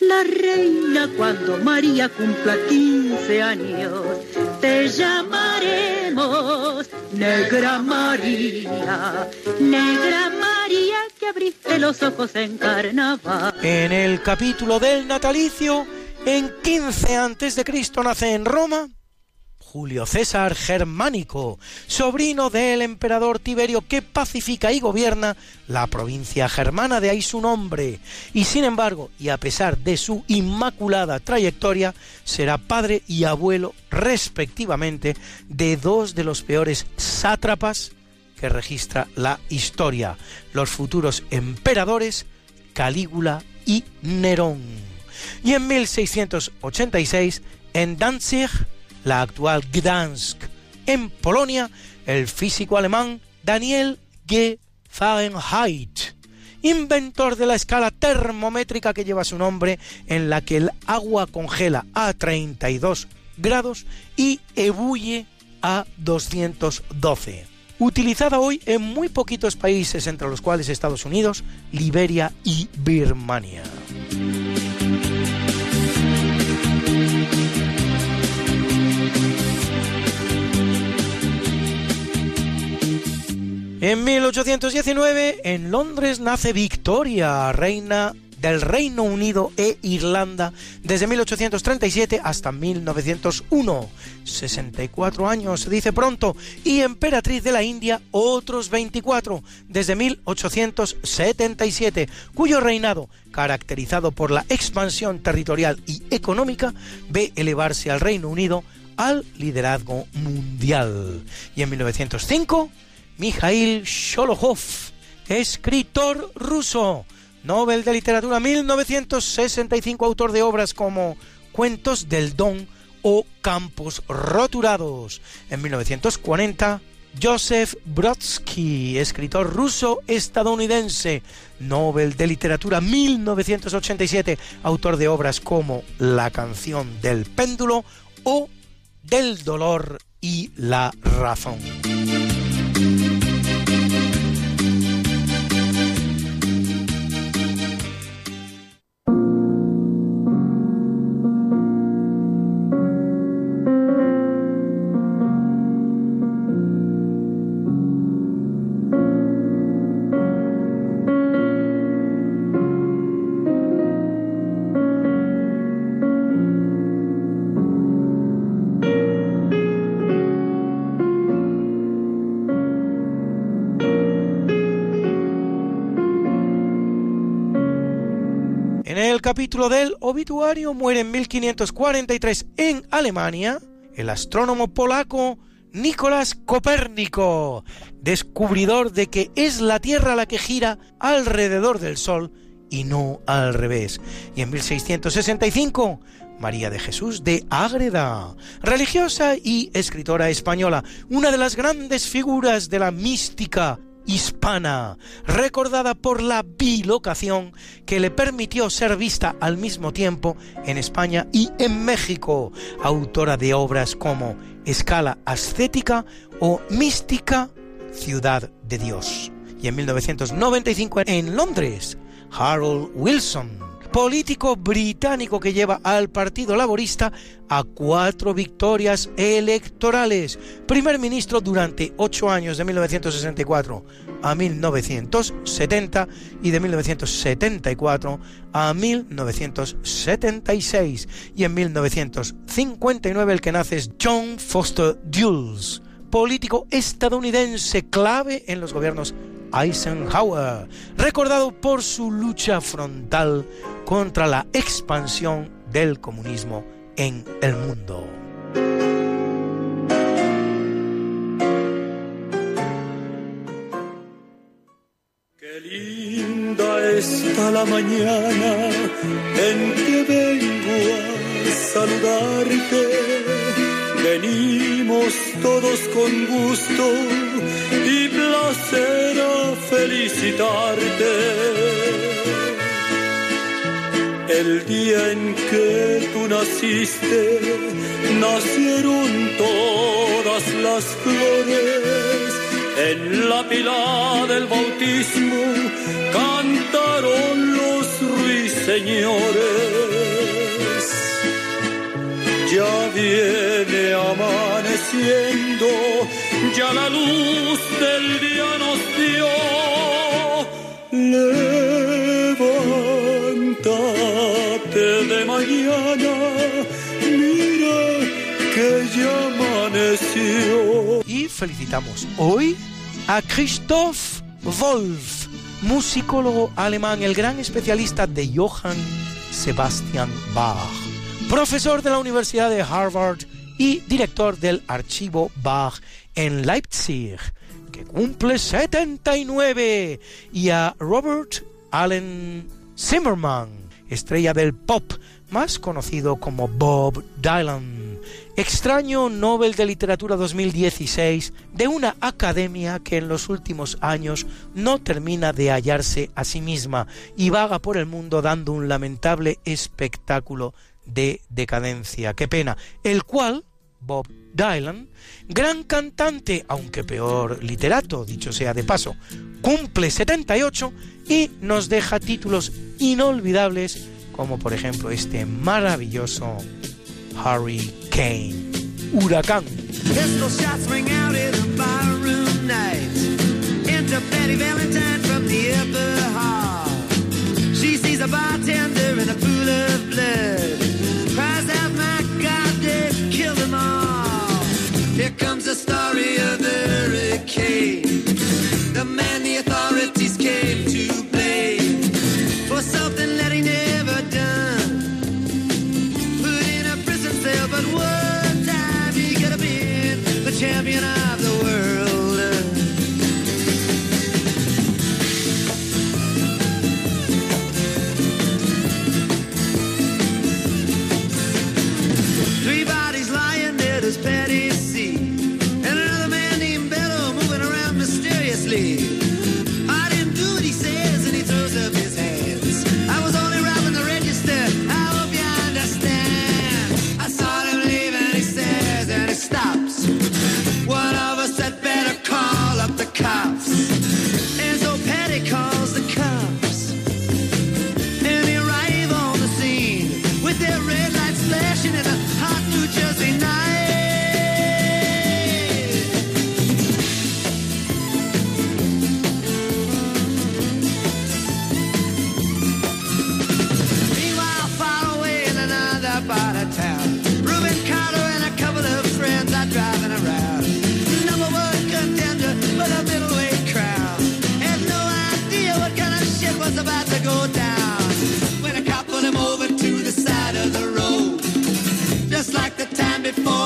la reina cuando María cumpla 15 años. Te llamaremos Negra María, Negra María que abriste los ojos en carnaval. En el capítulo del natalicio, en 15 antes de Cristo nace en Roma Julio César Germánico, sobrino del emperador Tiberio que pacifica y gobierna la provincia germana, de ahí su nombre, y sin embargo, y a pesar de su inmaculada trayectoria, será padre y abuelo respectivamente de dos de los peores sátrapas que registra la historia, los futuros emperadores Calígula y Nerón. Y en 1686, en Danzig, la actual Gdansk. En Polonia, el físico alemán Daniel G. Fahrenheit, inventor de la escala termométrica que lleva su nombre, en la que el agua congela a 32 grados y ebulle a 212. Utilizada hoy en muy poquitos países, entre los cuales Estados Unidos, Liberia y Birmania. En 1819, en Londres nace Victoria, reina del Reino Unido e Irlanda desde 1837 hasta 1901. 64 años, se dice pronto, y emperatriz de la India otros 24 desde 1877, cuyo reinado, caracterizado por la expansión territorial y económica, ve elevarse al Reino Unido al liderazgo mundial. Y en 1905, Mikhail Sholokhov, escritor ruso, Nobel de Literatura 1965, autor de obras como Cuentos del Don o Campos Roturados. En 1940, Joseph Brodsky, escritor ruso-estadounidense, Nobel de Literatura 1987, autor de obras como La canción del péndulo o Del dolor y la razón. Capítulo del obituario muere en 1543 en Alemania el astrónomo polaco Nicolás Copérnico, descubridor de que es la Tierra la que gira alrededor del Sol y no al revés. Y en 1665, María de Jesús de Ágreda, religiosa y escritora española, una de las grandes figuras de la mística hispana, recordada por la bilocación que le permitió ser vista al mismo tiempo en España y en México, autora de obras como Escala ascética o Mística Ciudad de Dios. Y en 1995 en Londres, Harold Wilson político británico que lleva al Partido Laborista a cuatro victorias electorales. Primer ministro durante ocho años de 1964 a 1970 y de 1974 a 1976. Y en 1959 el que nace es John Foster Dulles, político estadounidense clave en los gobiernos Eisenhower, recordado por su lucha frontal contra la expansión del comunismo en el mundo. Qué linda está la mañana en que vengo a saludarte. Venimos todos con gusto y placer a felicitarte. El día en que tú naciste, nacieron todas las flores. En la pila del bautismo cantaron los ruiseñores. Ya viene amaneciendo, ya la luz del día nos dio. Levántate de mañana, mira que ya amaneció. Y felicitamos hoy a Christoph Wolf, musicólogo alemán, el gran especialista de Johann Sebastian Bach, profesor de la Universidad de Harvard y director del archivo Bach en Leipzig, que cumple 79, y a Robert Allen Zimmerman, estrella del pop, más conocido como Bob Dylan, extraño Nobel de Literatura 2016 de una academia que en los últimos años no termina de hallarse a sí misma y vaga por el mundo dando un lamentable espectáculo de decadencia. Qué pena. El cual, Bob Dylan, gran cantante, aunque peor literato, dicho sea de paso, cumple 78 y nos deja títulos inolvidables como por ejemplo este maravilloso Hurricane, huracán. A bartender. Here comes the story of the hurricane. The man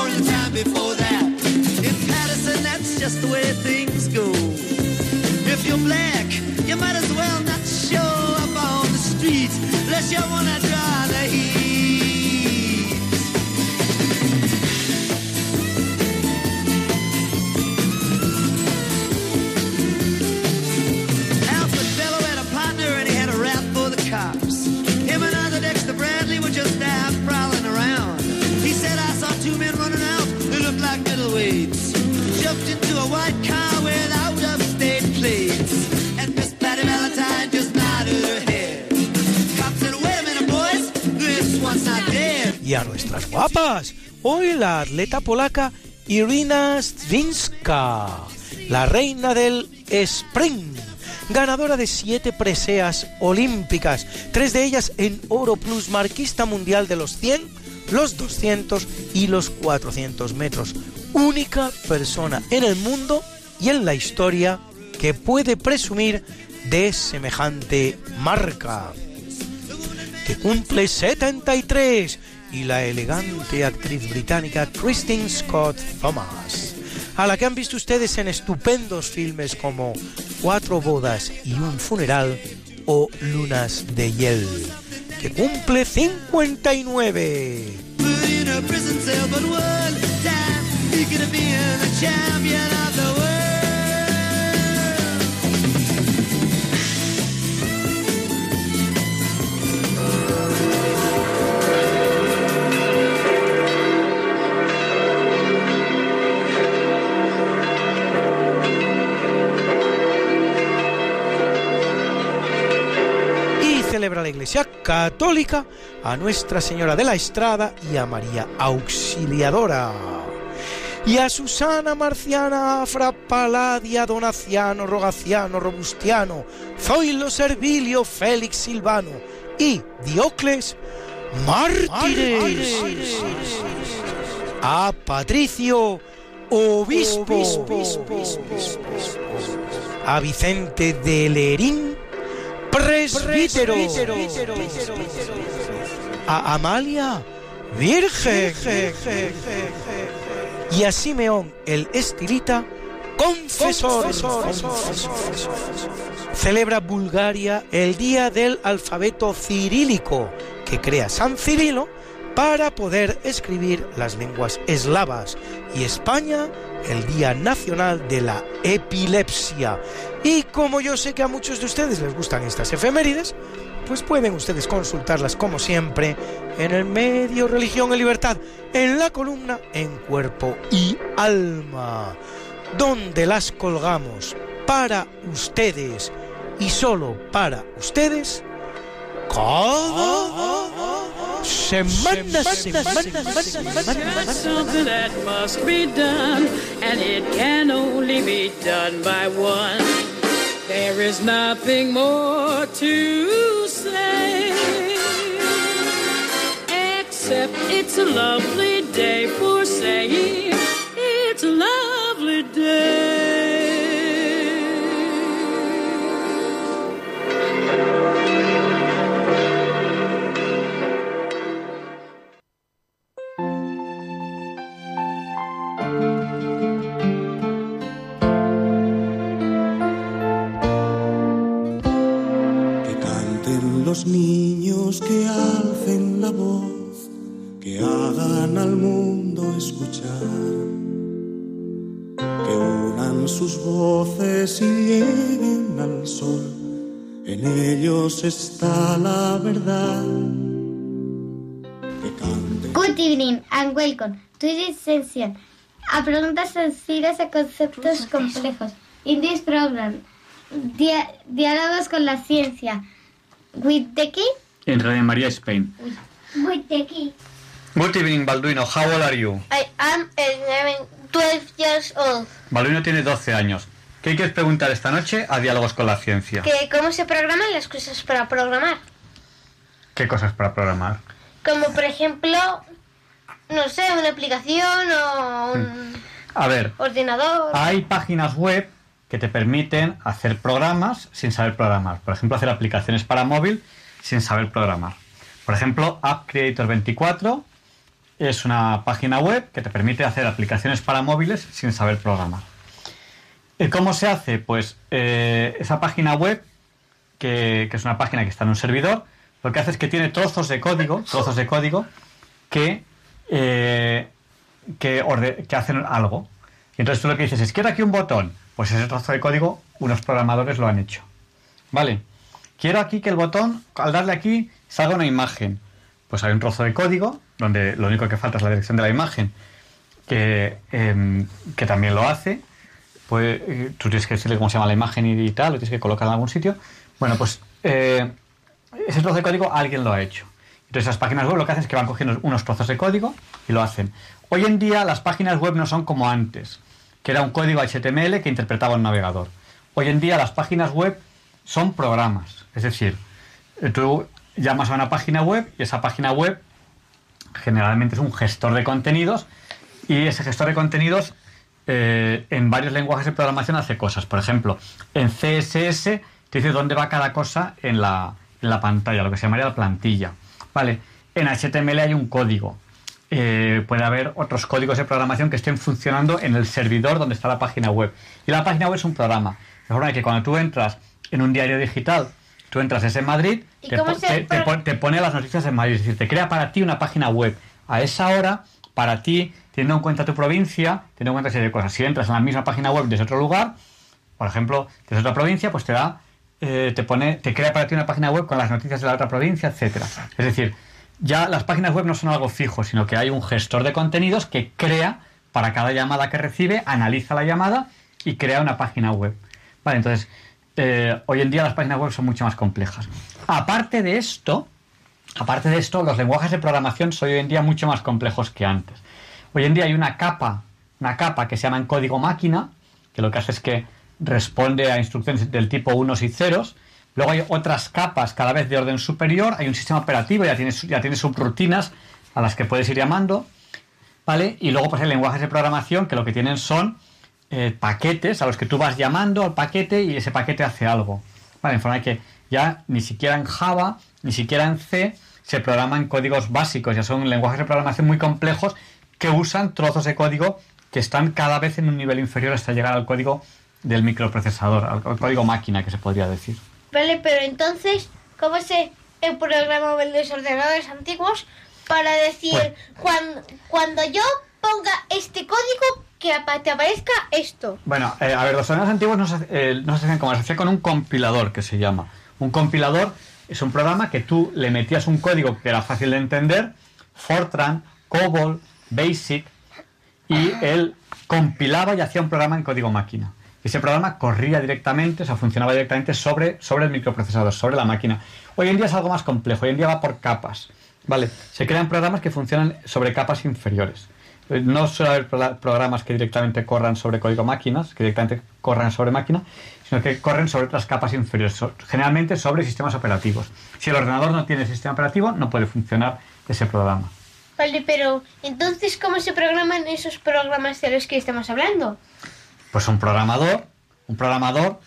or time before that. In Patterson, that's just the way things go. If you're black, you might as well not show up on the street unless you wanna draw the heat. A nuestras guapas. Hoy la atleta polaca Irina Strinska, la reina del sprint, ganadora de siete preseas olímpicas, tres de ellas en oro plus marquista mundial de los 100, los 200 y los 400 metros. Única persona en el mundo y en la historia que puede presumir de semejante marca que cumple 73 y la elegante actriz británica Christine Scott Thomas, a la que han visto ustedes en estupendos filmes como Cuatro bodas y un funeral o Lunas de hiel, que cumple 59. La Iglesia Católica a Nuestra Señora de la Estrada y a María Auxiliadora. Y a Susana, Marciana, Afra, Paladia, Donaciano, Rogaciano, Robustiano, Zoilo, Servilio, Félix, Silvano y Diocles, mártires. A Patricio, obispo. A Vicente de Lerín, A Amalia, virgen. Y a Simeón, el estilita, confesor. Celebra Bulgaria el día del alfabeto cirílico que crea San Cirilo para poder escribir las lenguas eslavas y España el Día Nacional de la Epilepsia. Y como yo sé que a muchos de ustedes les gustan estas efemérides, pues pueden ustedes consultarlas como siempre en el medio Religión y Libertad, en la columna En Cuerpo y Alma, donde las colgamos para ustedes y solo para ustedes semana, That's something that must be done, and it can only be done by one. There is nothing more to say, except it's a lovely day for saying los niños, que alcen la voz, que hagan al mundo escuchar, que unan sus voces y lleguen al sol. En ellos está la verdad. Good evening and welcome to this session. A preguntas sencillas a conceptos complejos. In this program, dia- diálogos con la ciencia. With the key? En Radio María Spain. With the key. Good evening, Balduino. How old are you? I am 11, 12 years old. Balduino tiene 12 años. ¿Qué quieres preguntar esta noche a Diálogos con la Ciencia? Que ¿Cómo se programan las cosas para programar? ¿Qué cosas para programar? Como por ejemplo, no sé, una aplicación o un A ver, ordenador. hay páginas web que te permiten hacer programas sin saber programar. Por ejemplo, hacer aplicaciones para móvil sin saber programar. Por ejemplo, App Creator 24 es una página web que te permite hacer aplicaciones para móviles sin saber programar. ¿Y ¿Cómo se hace? Pues eh, esa página web, que, es una página que está en un servidor, lo que hace es que tiene trozos de código, trozos de código que, eh, que hacen algo. Y entonces tú lo que dices es, quiero aquí un botón. Pues ese trozo de código, unos programadores lo han hecho. ¿Vale? Quiero aquí que el botón, al darle aquí, salga una imagen. Pues hay un trozo de código, donde lo único que falta es la dirección de la imagen, que, em, que también lo hace. Pues eh, tú tienes que decirle cómo se llama la imagen y, tal, lo tienes que colocar en algún sitio. Bueno, pues eh, ese trozo de código alguien lo ha hecho. Entonces las páginas web lo que hacen es que van cogiendo unos trozos de código y lo hacen. Hoy en día las páginas web no son como antes, que era un código HTML que interpretaba un navegador. Hoy en día las páginas web son programas. Es decir, eh, tú llamas a una página web y esa página web generalmente es un gestor de contenidos y ese gestor de contenidos eh, en varios lenguajes de programación hace cosas. Por ejemplo, en CSS te dice dónde va cada cosa en la, en la pantalla, lo que se llamaría la plantilla. Vale, en HTML hay un código. Eh, puede haber otros códigos de programación que estén funcionando en el servidor donde está la página web. Y la página web es un programa. De forma que cuando tú entras en un diario digital, tú entras ese en Madrid, ¿Y te, po- pone las noticias en Madrid. Es decir, te crea para ti una página web. A esa hora, para ti, teniendo en cuenta tu provincia, teniendo en cuenta serie de cosas. Si entras en la misma página web desde otro lugar, por ejemplo, desde otra provincia, pues te da, eh, te pone, te crea para ti una página web con las noticias de la otra provincia, etcétera. Es decir, ya las páginas web no son algo fijo, sino que hay un gestor de contenidos que crea para cada llamada que recibe, analiza la llamada y crea una página web. Vale, entonces, eh, hoy en día las páginas web son mucho más complejas. Aparte de esto, aparte de esto, los lenguajes de programación son hoy en día mucho más complejos que antes. Hoy en día hay una capa, una capa que se llama en código máquina, que lo que hace es que responde a instrucciones del tipo unos y ceros. Luego hay otras capas cada vez de orden superior, hay un sistema operativo, ya tiene, su- ya tiene subrutinas a las que puedes ir llamando, ¿vale? Y luego pues hay lenguajes de programación que lo que tienen son eh, paquetes a los que tú vas llamando al paquete y ese paquete hace algo. ¿Vale? En forma que ya ni siquiera en Java, ni siquiera en C se programan códigos básicos, ya son lenguajes de programación muy complejos que usan trozos de código que están cada vez en un nivel inferior hasta llegar al código del microprocesador, al código máquina que se podría decir. Vale, pero entonces, ¿cómo se programaban los ordenadores antiguos para decir, Pues- cuando, cuando yo ponga este código, que te aparezca esto? Bueno, eh, a ver, los ordenadores antiguos no se, eh, no se hacían como se hacía con un compilador que se llama. Un compilador es un programa que tú le metías un código que era fácil de entender, Fortran, COBOL, BASIC, y él compilaba y hacía un programa en código máquina. Ese programa corría directamente, o sea, funcionaba directamente sobre, sobre el microprocesador, sobre la máquina. Hoy en día es algo más complejo, hoy en día va por capas. ¿Vale? Se crean programas que funcionan sobre capas inferiores. Eh, No suele haber pro- programas que directamente corran sobre código máquinas, que directamente corran sobre máquina, sino que corren sobre otras capas inferiores, generalmente sobre sistemas operativos. Si el ordenador no tiene sistema operativo, no puede funcionar ese programa. Vale, pero entonces, ¿cómo se programan esos programas de los que estamos hablando? Pues un programador, un programador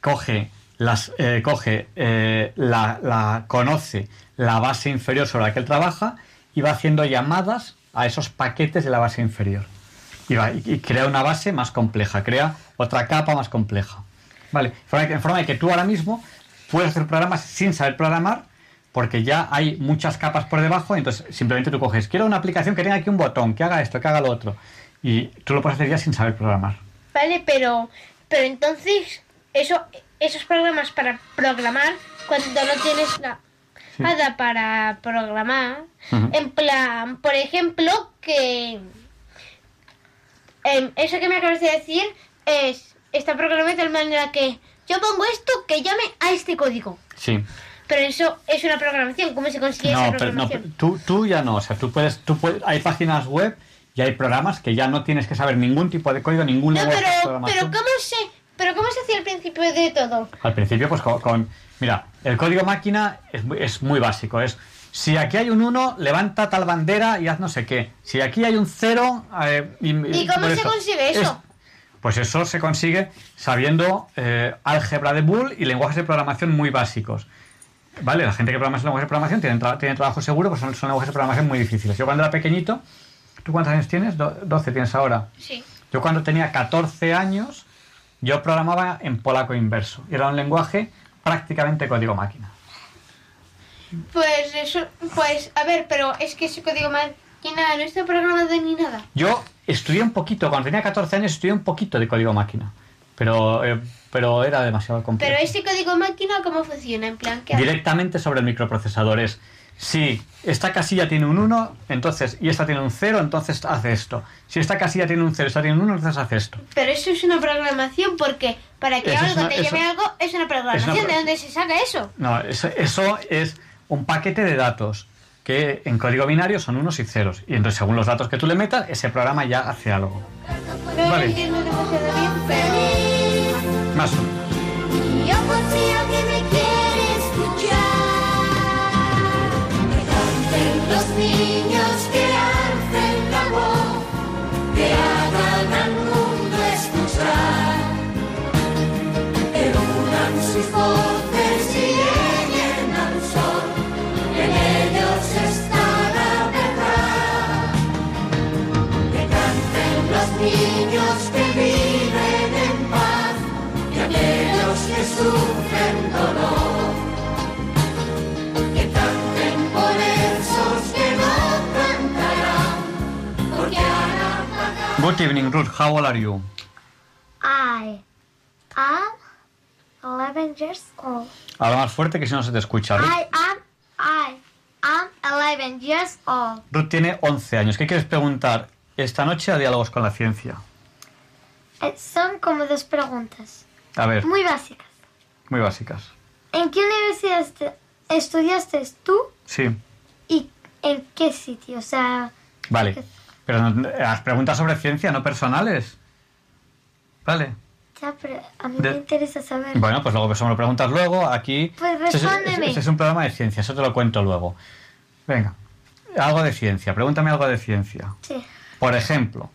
coge las, eh, coge eh, la, la- conoce la base inferior sobre la que él trabaja y va haciendo llamadas a esos paquetes de la base inferior. Y, va- y- crea una base más compleja, crea otra capa más compleja. Vale, en forma de en forma de que tú ahora mismo puedes hacer programas sin saber programar, porque ya hay muchas capas por debajo, entonces simplemente tú coges, quiero una aplicación que tenga aquí un botón, que haga esto, que haga lo otro. Y tú lo puedes hacer ya sin saber programar. Vale, pero, pero entonces, eso, esos programas para programar, cuando no tienes la nada para programar, en plan, por ejemplo, que em, eso que me acabas de decir es, está programado de tal manera que yo pongo esto que llame a este código. Sí. Pero eso es una programación, ¿cómo se consigue esa pero no, programación? tú, tú ya no. O sea, tú puedes, tú puedes, hay páginas web y hay programas que ya no tienes que saber ningún tipo de código, ningún No, lenguaje de pero, programación. pero ¿cómo se, pero cómo se hacía al principio de todo? Al principio, pues con, con- Mira, el código máquina es muy, es muy básico. Es si aquí hay un 1, levanta tal bandera y haz no sé qué. Si aquí hay un 0. ¿Y cómo se consigue eso? pues eso se consigue sabiendo eh, álgebra de Boole y lenguajes de programación muy básicos. ¿Vale? La gente que programa esos lenguajes de programación tiene, tra- tiene trabajo seguro, pues son, son lenguajes de programación muy difíciles. Yo cuando era pequeñito, ¿tú cuántos años tienes? Do- 12 tienes ahora. Sí. Yo cuando tenía 14 años Yo programaba en polaco inverso. Era un lenguaje prácticamente código máquina. Pues eso, pues a ver, pero es que ese código máquina no está programado ni nada. Yo estudié un poquito, cuando tenía 14 años estudié un poquito de código máquina, pero, eh, pero era demasiado complejo. Pero ese código máquina, ¿cómo funciona? En plan, ¿qué hace? Directamente sobre el microprocesador es, si esta casilla tiene un 1, entonces, y esta tiene un 0, entonces hace esto. Si esta casilla tiene un 0, esta tiene un 1, entonces hace esto. Pero eso es una programación porque para que Eso algo una- te eso- lleve algo es una programación. pro- ¿De dónde se saca eso? No, eso, eso es un paquete de datos que en código binario son unos y ceros. Y entonces, según los datos que tú le metas, ese programa ya hace algo. Vale. lo entiendo demasiado bien, pero... Más o menos. Yo confío que me niños, que la voz, que hagan al mundo escuchar. Que unan sus voces y lleguen al sol. En ellos está la verdad. Que canten los niños que viven en paz y aquellos que sufren dolor. Good evening, Ruth. How old are you? I am 11 years old. Habla más fuerte que si no se te escucha. Ruth, I am I am 11 years old. Ruth tiene 11 años. ¿Qué quieres preguntar esta noche a Diálogos con la Ciencia? Eh, Son como dos preguntas A ver, muy básicas. muy básicas. ¿En qué universidad est- estudiaste tú Sí, y en qué sitio? O sea, vale. Pero no- las preguntas sobre ciencia, no personales. Vale. ya, pero a mí De- me interesa saber. Bueno, pues luego eso me lo preguntas luego. Aquí. Pues Este es- respóndeme. Este es un programa de ciencia, eso te lo cuento luego. Venga, algo de ciencia, pregúntame algo de ciencia. Sí. Por ejemplo,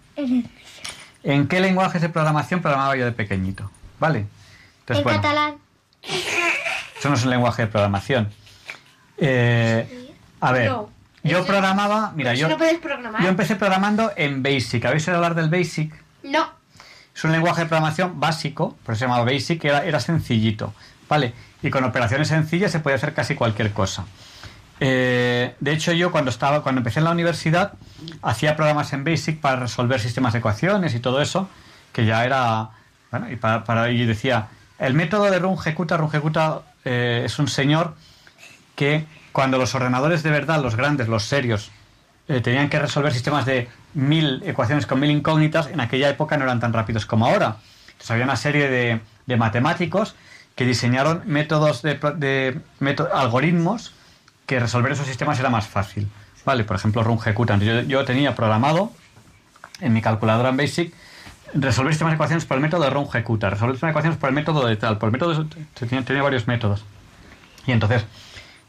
¿en qué lenguajes de programación programaba yo de pequeñito? ¿Vale? Entonces, en bueno, catalán. eso no es un lenguaje de programación. Eh, a ver, No. Yo programaba, mira, yo, no puedes programar. yo empecé programando en BASIC. ¿Habéis oído hablar del BASIC? No. Es un lenguaje de programación básico, por eso se llamaba BASIC, que era, era sencillito, ¿vale? Y con operaciones sencillas se puede hacer casi cualquier cosa. Eh, de hecho, yo cuando estaba, cuando empecé en la universidad, hacía programas en BASIC para resolver sistemas de ecuaciones y todo eso, que ya era, bueno, y para, para- y decía, el método de rungecuta, rungecuta eh, es un señor que cuando los ordenadores de verdad, los grandes, los serios, eh, tenían que resolver sistemas de mil ecuaciones con mil incógnitas, en aquella época no eran tan rápidos como ahora. Entonces había una serie de, de matemáticos que diseñaron métodos de, de méto- algoritmos que resolver esos sistemas era más fácil. Vale, por ejemplo, rungecuta. Yo, yo tenía programado en mi calculadora en BASIC resolver sistemas de ecuaciones por el método de rungecuta, resolver sistemas de ecuaciones por el método de tal, por el método de- tenía, tenía varios métodos. Y entonces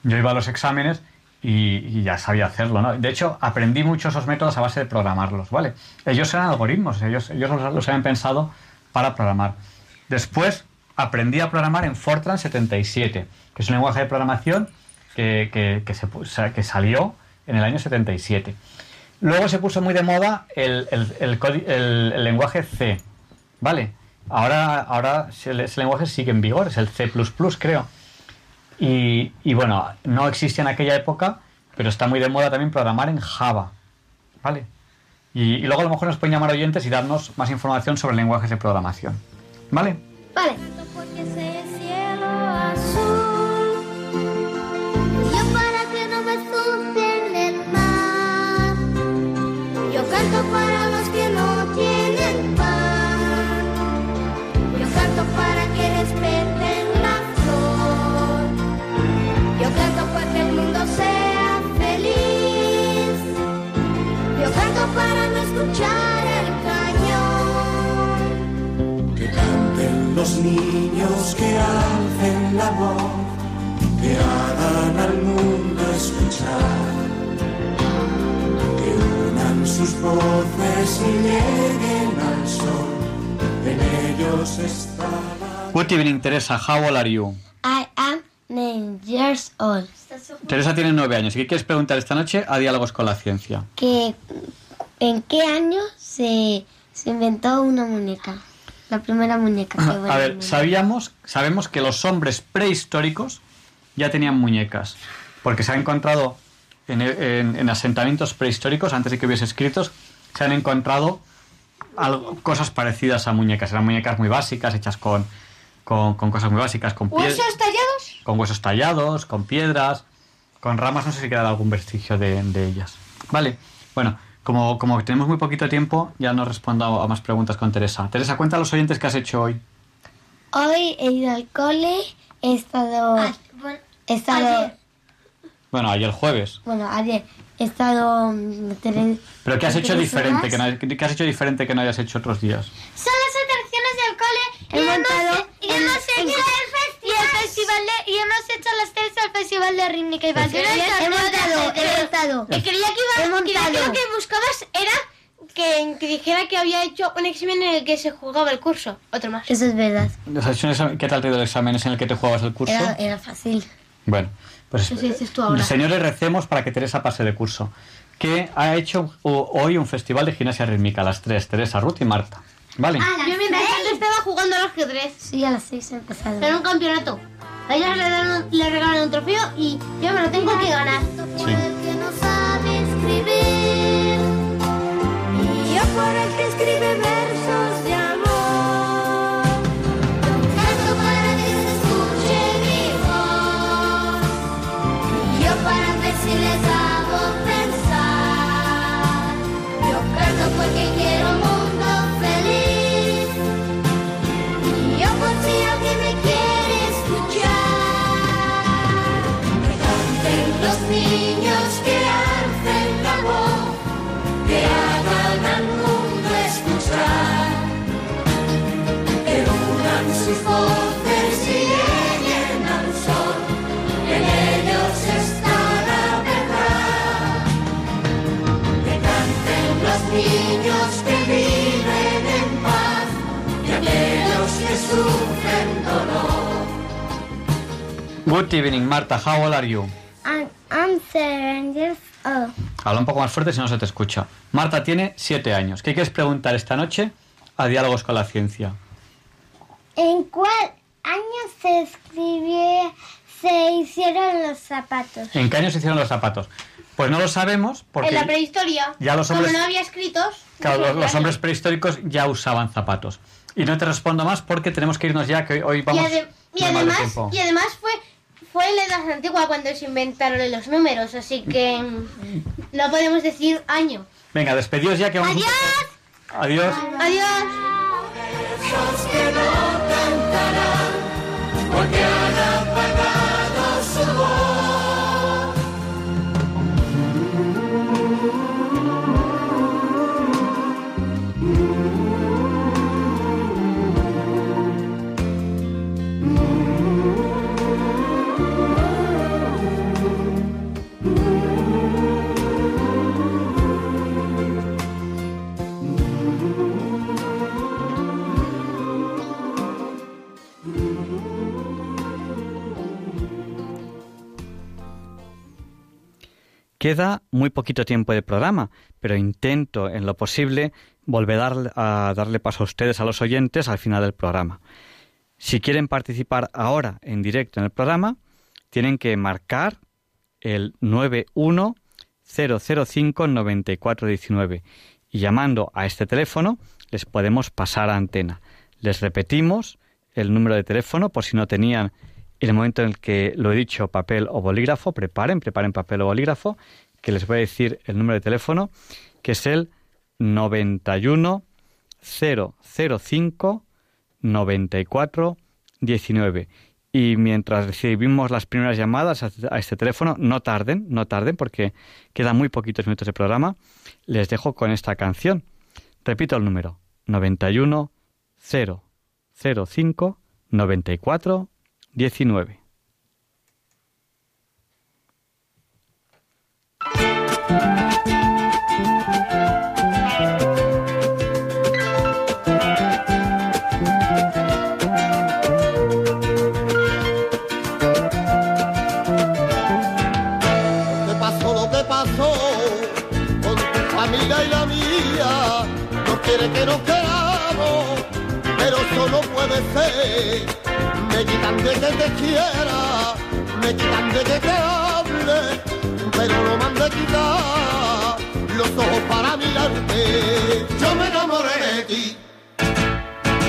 yo iba a los exámenes y, y ya sabía hacerlo, ¿no? De hecho, aprendí mucho esos métodos a base de programarlos, ¿vale? Ellos eran algoritmos, ellos, ellos los, los habían pensado para programar. Después aprendí a programar en Fortran 77, que es un lenguaje de programación que, que- que se que salió en el año 77. Luego se puso muy de moda el, el- el el- lenguaje C, ¿vale? Ahora, ahora ese lenguaje sigue en vigor, es el C++, creo. Y, y bueno, no existía en aquella época, pero está muy de moda también programar en Java, ¿vale? Y, y luego a lo mejor nos pueden llamar oyentes y darnos más información sobre lenguajes de programación, ¿vale? Vale. Canto para no escuchar el cañón Que canten los niños, que alcen la voz, que hagan al mundo escuchar. Que unan sus voces y lleguen al sol, en ellos está la... Good evening, Teresa. How old are you? I am 9 years old. Teresa tiene nueve años. ¿Y qué quieres preguntar esta noche a Diálogos con la Ciencia? Que, ¿En qué año se, se inventó una muñeca? La primera muñeca. A ver, muñeca. sabíamos, sabemos que los hombres prehistóricos ya tenían muñecas, porque se han encontrado en, en- en asentamientos prehistóricos, antes de que hubiese escritos, se han encontrado algo- cosas parecidas a muñecas. Eran muñecas muy básicas, hechas con, con, con cosas muy básicas, con, pie- ¿Huesos tallados? con huesos tallados, con piedras, con ramas, no sé si queda algún vestigio de, de ellas. Vale, bueno, como, como tenemos muy poquito tiempo, ya no respondo a más preguntas con Teresa. Teresa, cuenta a los oyentes qué has hecho hoy. Hoy he ido al cole, he estado... he estado... ayer. Bueno, ayer jueves. Bueno, ayer he estado... mm, tele- ¿Pero qué has hecho tres diferente que no, qué has hecho diferente que no hayas hecho otros días? Son las atracciones del cole. He y montado hemos, y en- hemos en- hecho el festival. De, y hemos hecho las tres al festival de rítmica y ballet. He montado, he montado. Y creía que iba, He creía que lo que buscabas era que, que dijera que había hecho un examen en el que se jugaba el curso. Otro más. Eso es verdad. ¿Has hecho un examen- ¿Qué tal te ha ido el examen en el que te jugabas el curso? Era, era fácil. Bueno, pues dices tú ahora. señores, recemos para que Teresa pase de curso. Que ha hecho hoy un festival de gimnasia rítmica, las tres, Teresa, Ruth y Marta. ¿Vale? Estaba jugando al ajedrez. Sí, a las seis he empezado. En un campeonato. A ellas le, dan, le regalan un trofeo y yo me lo tengo que ganar. Sí. que no sabe escribir. Y yo por el que escribe versos de amor. Sufren dolor. Good evening, Marta. How old are you? I'm, I'm seven years old. Habla un poco más fuerte si no se te escucha. Marta tiene siete años. ¿Qué quieres preguntar esta noche a Diálogos con la Ciencia? ¿En cuál año se escribió, se hicieron los zapatos? ¿En qué año se hicieron los zapatos? Pues no lo sabemos porque En la prehistoria, Ya los hombres- como no había escritos, claro, los, los hombres prehistóricos ya usaban zapatos. Y no te respondo más porque tenemos que irnos ya, que hoy y, vamos ade- y de además, tiempo. y además fue, fue en la edad antigua cuando se inventaron los números, así que *laughs* no podemos decir año. Venga, despedidos ya que vamos poco- Adiós. Adiós. Esos Queda muy poquito tiempo de programa, pero intento en lo posible volver a darle, paso a ustedes, a los oyentes, al final del programa. Si quieren participar ahora en directo en el programa, tienen que marcar el 910059419 y llamando a este teléfono les podemos pasar a antena. Les repetimos el número de teléfono por si no tenían en el momento en el que lo he dicho papel o bolígrafo, preparen, preparen papel o bolígrafo, que les voy a decir el número de teléfono, que es el 91 005 94 19. Y mientras recibimos las primeras llamadas a este teléfono, no tarden, no tarden, porque quedan muy poquitos minutos de programa, les dejo con esta canción. Repito el número, 91 005 94 19. ¿Qué pasó lo que pasó con tu familia y la mía? No quiere que nos queramos, pero puede ser. Me quitan de que te quiera, me quitan de que te hable, pero no me han de quitar los ojos para mirarte. Yo me enamoré de ti,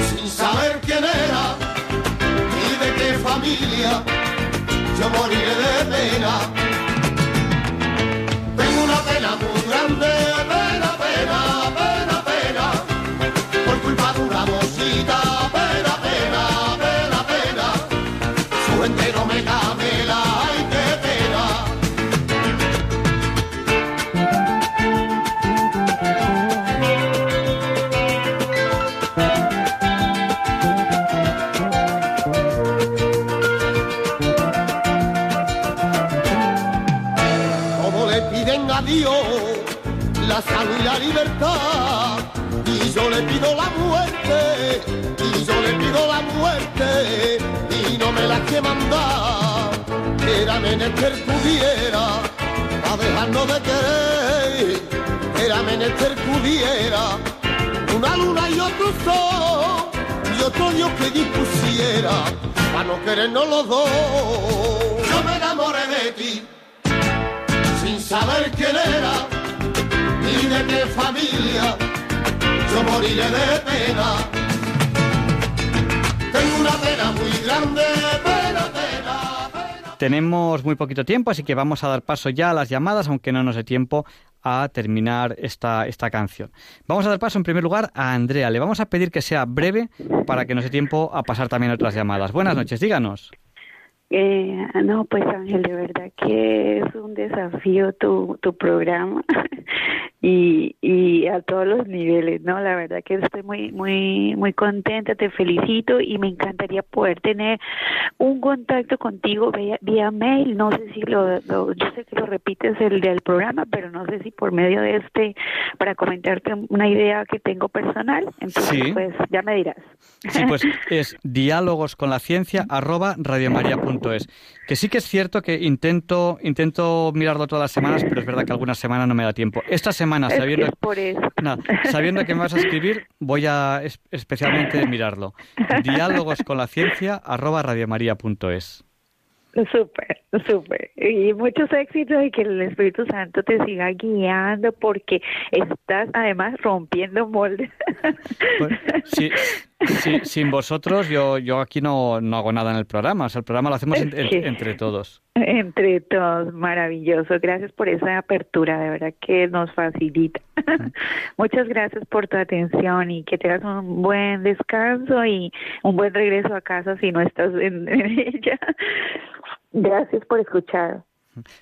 sin saber quién era, ni de qué familia, yo moriré de pena. Tengo una pena muy grande, pena, pena, pena, pena, por culpa de una mosita, que mandar, era menester pudiera, a dejarnos de querer, era menester pudiera, una luna y otro sol, y otro Dios que dispusiera, para no querernos los dos, yo me enamoré de ti sin saber quién era ni de qué familia, yo moriré de pena. Tengo una pena muy grande. Tenemos muy poquito tiempo, así que vamos a dar paso ya a las llamadas, aunque no nos dé tiempo a terminar esta, esta canción. Vamos a dar paso en primer lugar a Andrea. Le vamos a pedir que sea breve para que nos dé tiempo a pasar también otras llamadas. Buenas noches, díganos. Eh, no, pues Ángel, de verdad que es un desafío tu, tu programa *laughs* y, y a todos los niveles, ¿no? La verdad que estoy muy, muy, muy contenta, te felicito y me encantaría poder tener un contacto contigo vía, vía mail. No sé si lo, lo- yo sé que lo repites el del programa, pero no sé si por medio de este para comentarte una idea que tengo personal. Entonces, Sí. pues ya me dirás. Sí, pues *laughs* es diálogos con la ciencia arroba radiomaria.es. Que sí que es cierto que intento intento mirarlo todas las semanas, pero es verdad que algunas semanas no me da tiempo. Esta semana, Es que sabiendo, es por eso. sabiendo que me vas a escribir, voy a es- especialmente mirarlo. Diálogos con la ciencia arroba radiomaria.es. Súper, súper. Y muchos éxitos y que el Espíritu Santo te siga guiando porque estás además rompiendo moldes. Pues, sí, sí, sin vosotros yo, yo aquí no, no hago nada en el programa. O sea, el programa lo hacemos en- *laughs* entre todos. Entre todos, maravilloso. Gracias por esa apertura, de verdad que nos facilita. *laughs* Muchas gracias por tu atención y que tengas un buen descanso y un buen regreso a casa si no estás en, *laughs* en ella. Gracias por escuchar.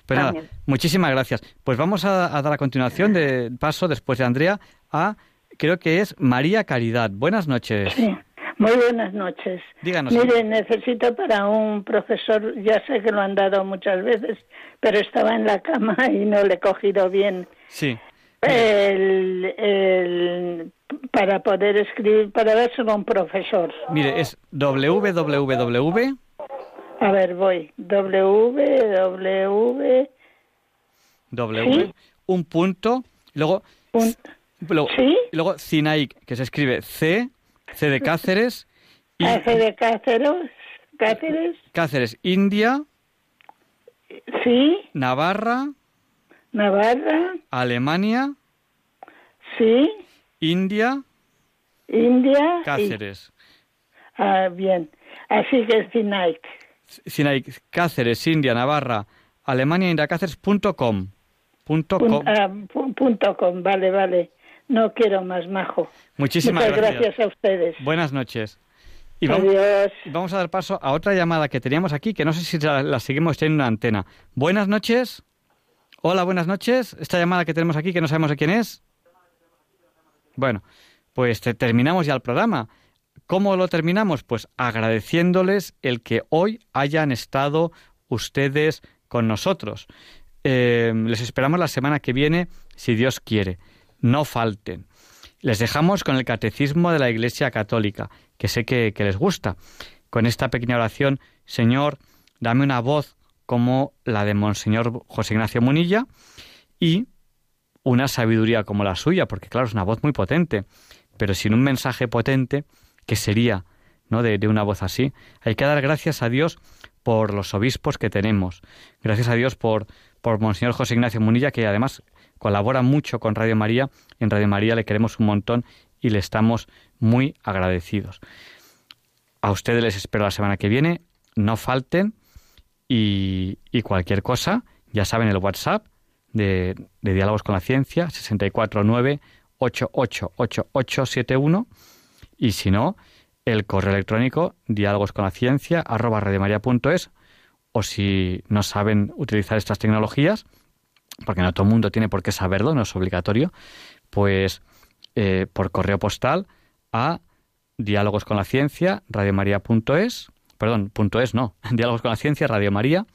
Pues nada, muchísimas gracias. Pues vamos a, a dar a continuación de paso, después de Andrea, a creo que es María Caridad. Buenas noches. Sí. Muy buenas noches. Díganos. Mire, necesito para un profesor, ya sé que lo han dado muchas veces, pero estaba en la cama *laughs* y no le he cogido bien. Sí. El, el- para poder escribir, para dárselo a un profesor. Mire, es www. A ver, voy. www. W, Sí. un punto, luego, luego, ¿Sí? y luego Cinaic, que se escribe C, C de Cáceres, *laughs* y Hace de Cáceres, Cáceres, Cáceres, India, sí, Navarra, Navarra, Alemania, sí, India, India. y- Cáceres. ah, bien. Así que es Cinaic. Cinaic, Cáceres, India, Navarra, Alemania, India, Cáceres, punto com. Punto Pun- com. ah, pu- punto com, vale, vale. No quiero más, majo. Muchísimas Muchas gracias. gracias a ustedes. Buenas noches. Y vamos, vamos a dar paso a otra llamada que teníamos aquí, que no sé si la, la seguimos en una antena. Buenas noches. Hola, buenas noches. Esta llamada que tenemos aquí, que no sabemos de quién es. Bueno, pues te- terminamos ya el programa. ¿Cómo lo terminamos? Pues agradeciéndoles el que hoy hayan estado ustedes con nosotros. Eh, les esperamos la semana que viene, si Dios quiere. No falten. Les dejamos con el Catecismo de la Iglesia Católica, que sé que, les gusta. Con esta pequeña oración, Señor, dame una voz como la de Monseñor José Ignacio Munilla y una sabiduría como la suya, porque claro, es una voz muy potente, pero sin un mensaje potente, que sería ¿no? De una voz así. Hay que dar gracias a Dios por los obispos que tenemos. Gracias a Dios por, por Monseñor José Ignacio Munilla, que además colabora mucho con Radio María. En Radio María le queremos un montón y le estamos muy agradecidos. A ustedes les espero la semana que viene. No falten y, cualquier cosa, ya saben el WhatsApp de, de Diálogos con la Ciencia, 649 888871 y si no, el correo electrónico diálogos con la ciencia arroba radiomaria.es o si no saben utilizar estas tecnologías, porque no todo el mundo tiene por qué saberlo, no es obligatorio, pues eh, por correo postal a diálogos con la ciencia radiomaria.es, perdón, punto es no, *laughs* diálogos con la ciencia Radio María,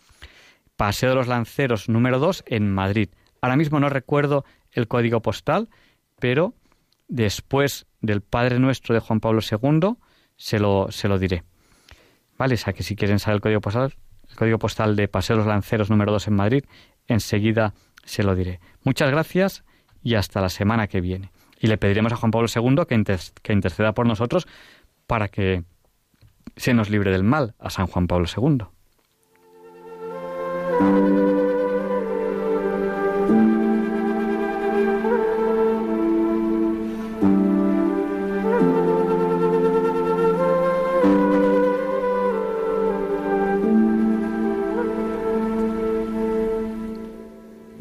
Paseo de los Lanceros número 2 en Madrid. Ahora mismo no recuerdo el código postal, pero después del Padre Nuestro de Juan Pablo II se lo, se lo diré. ¿Vale? O sea que si quieren saber el código postal, el código postal de Paseo los Lanceros número 2 en Madrid, enseguida se lo diré. Muchas gracias y hasta la semana que viene. Y le pediremos a Juan Pablo II que interceda por nosotros para que se nos libre del mal a San Juan Pablo II.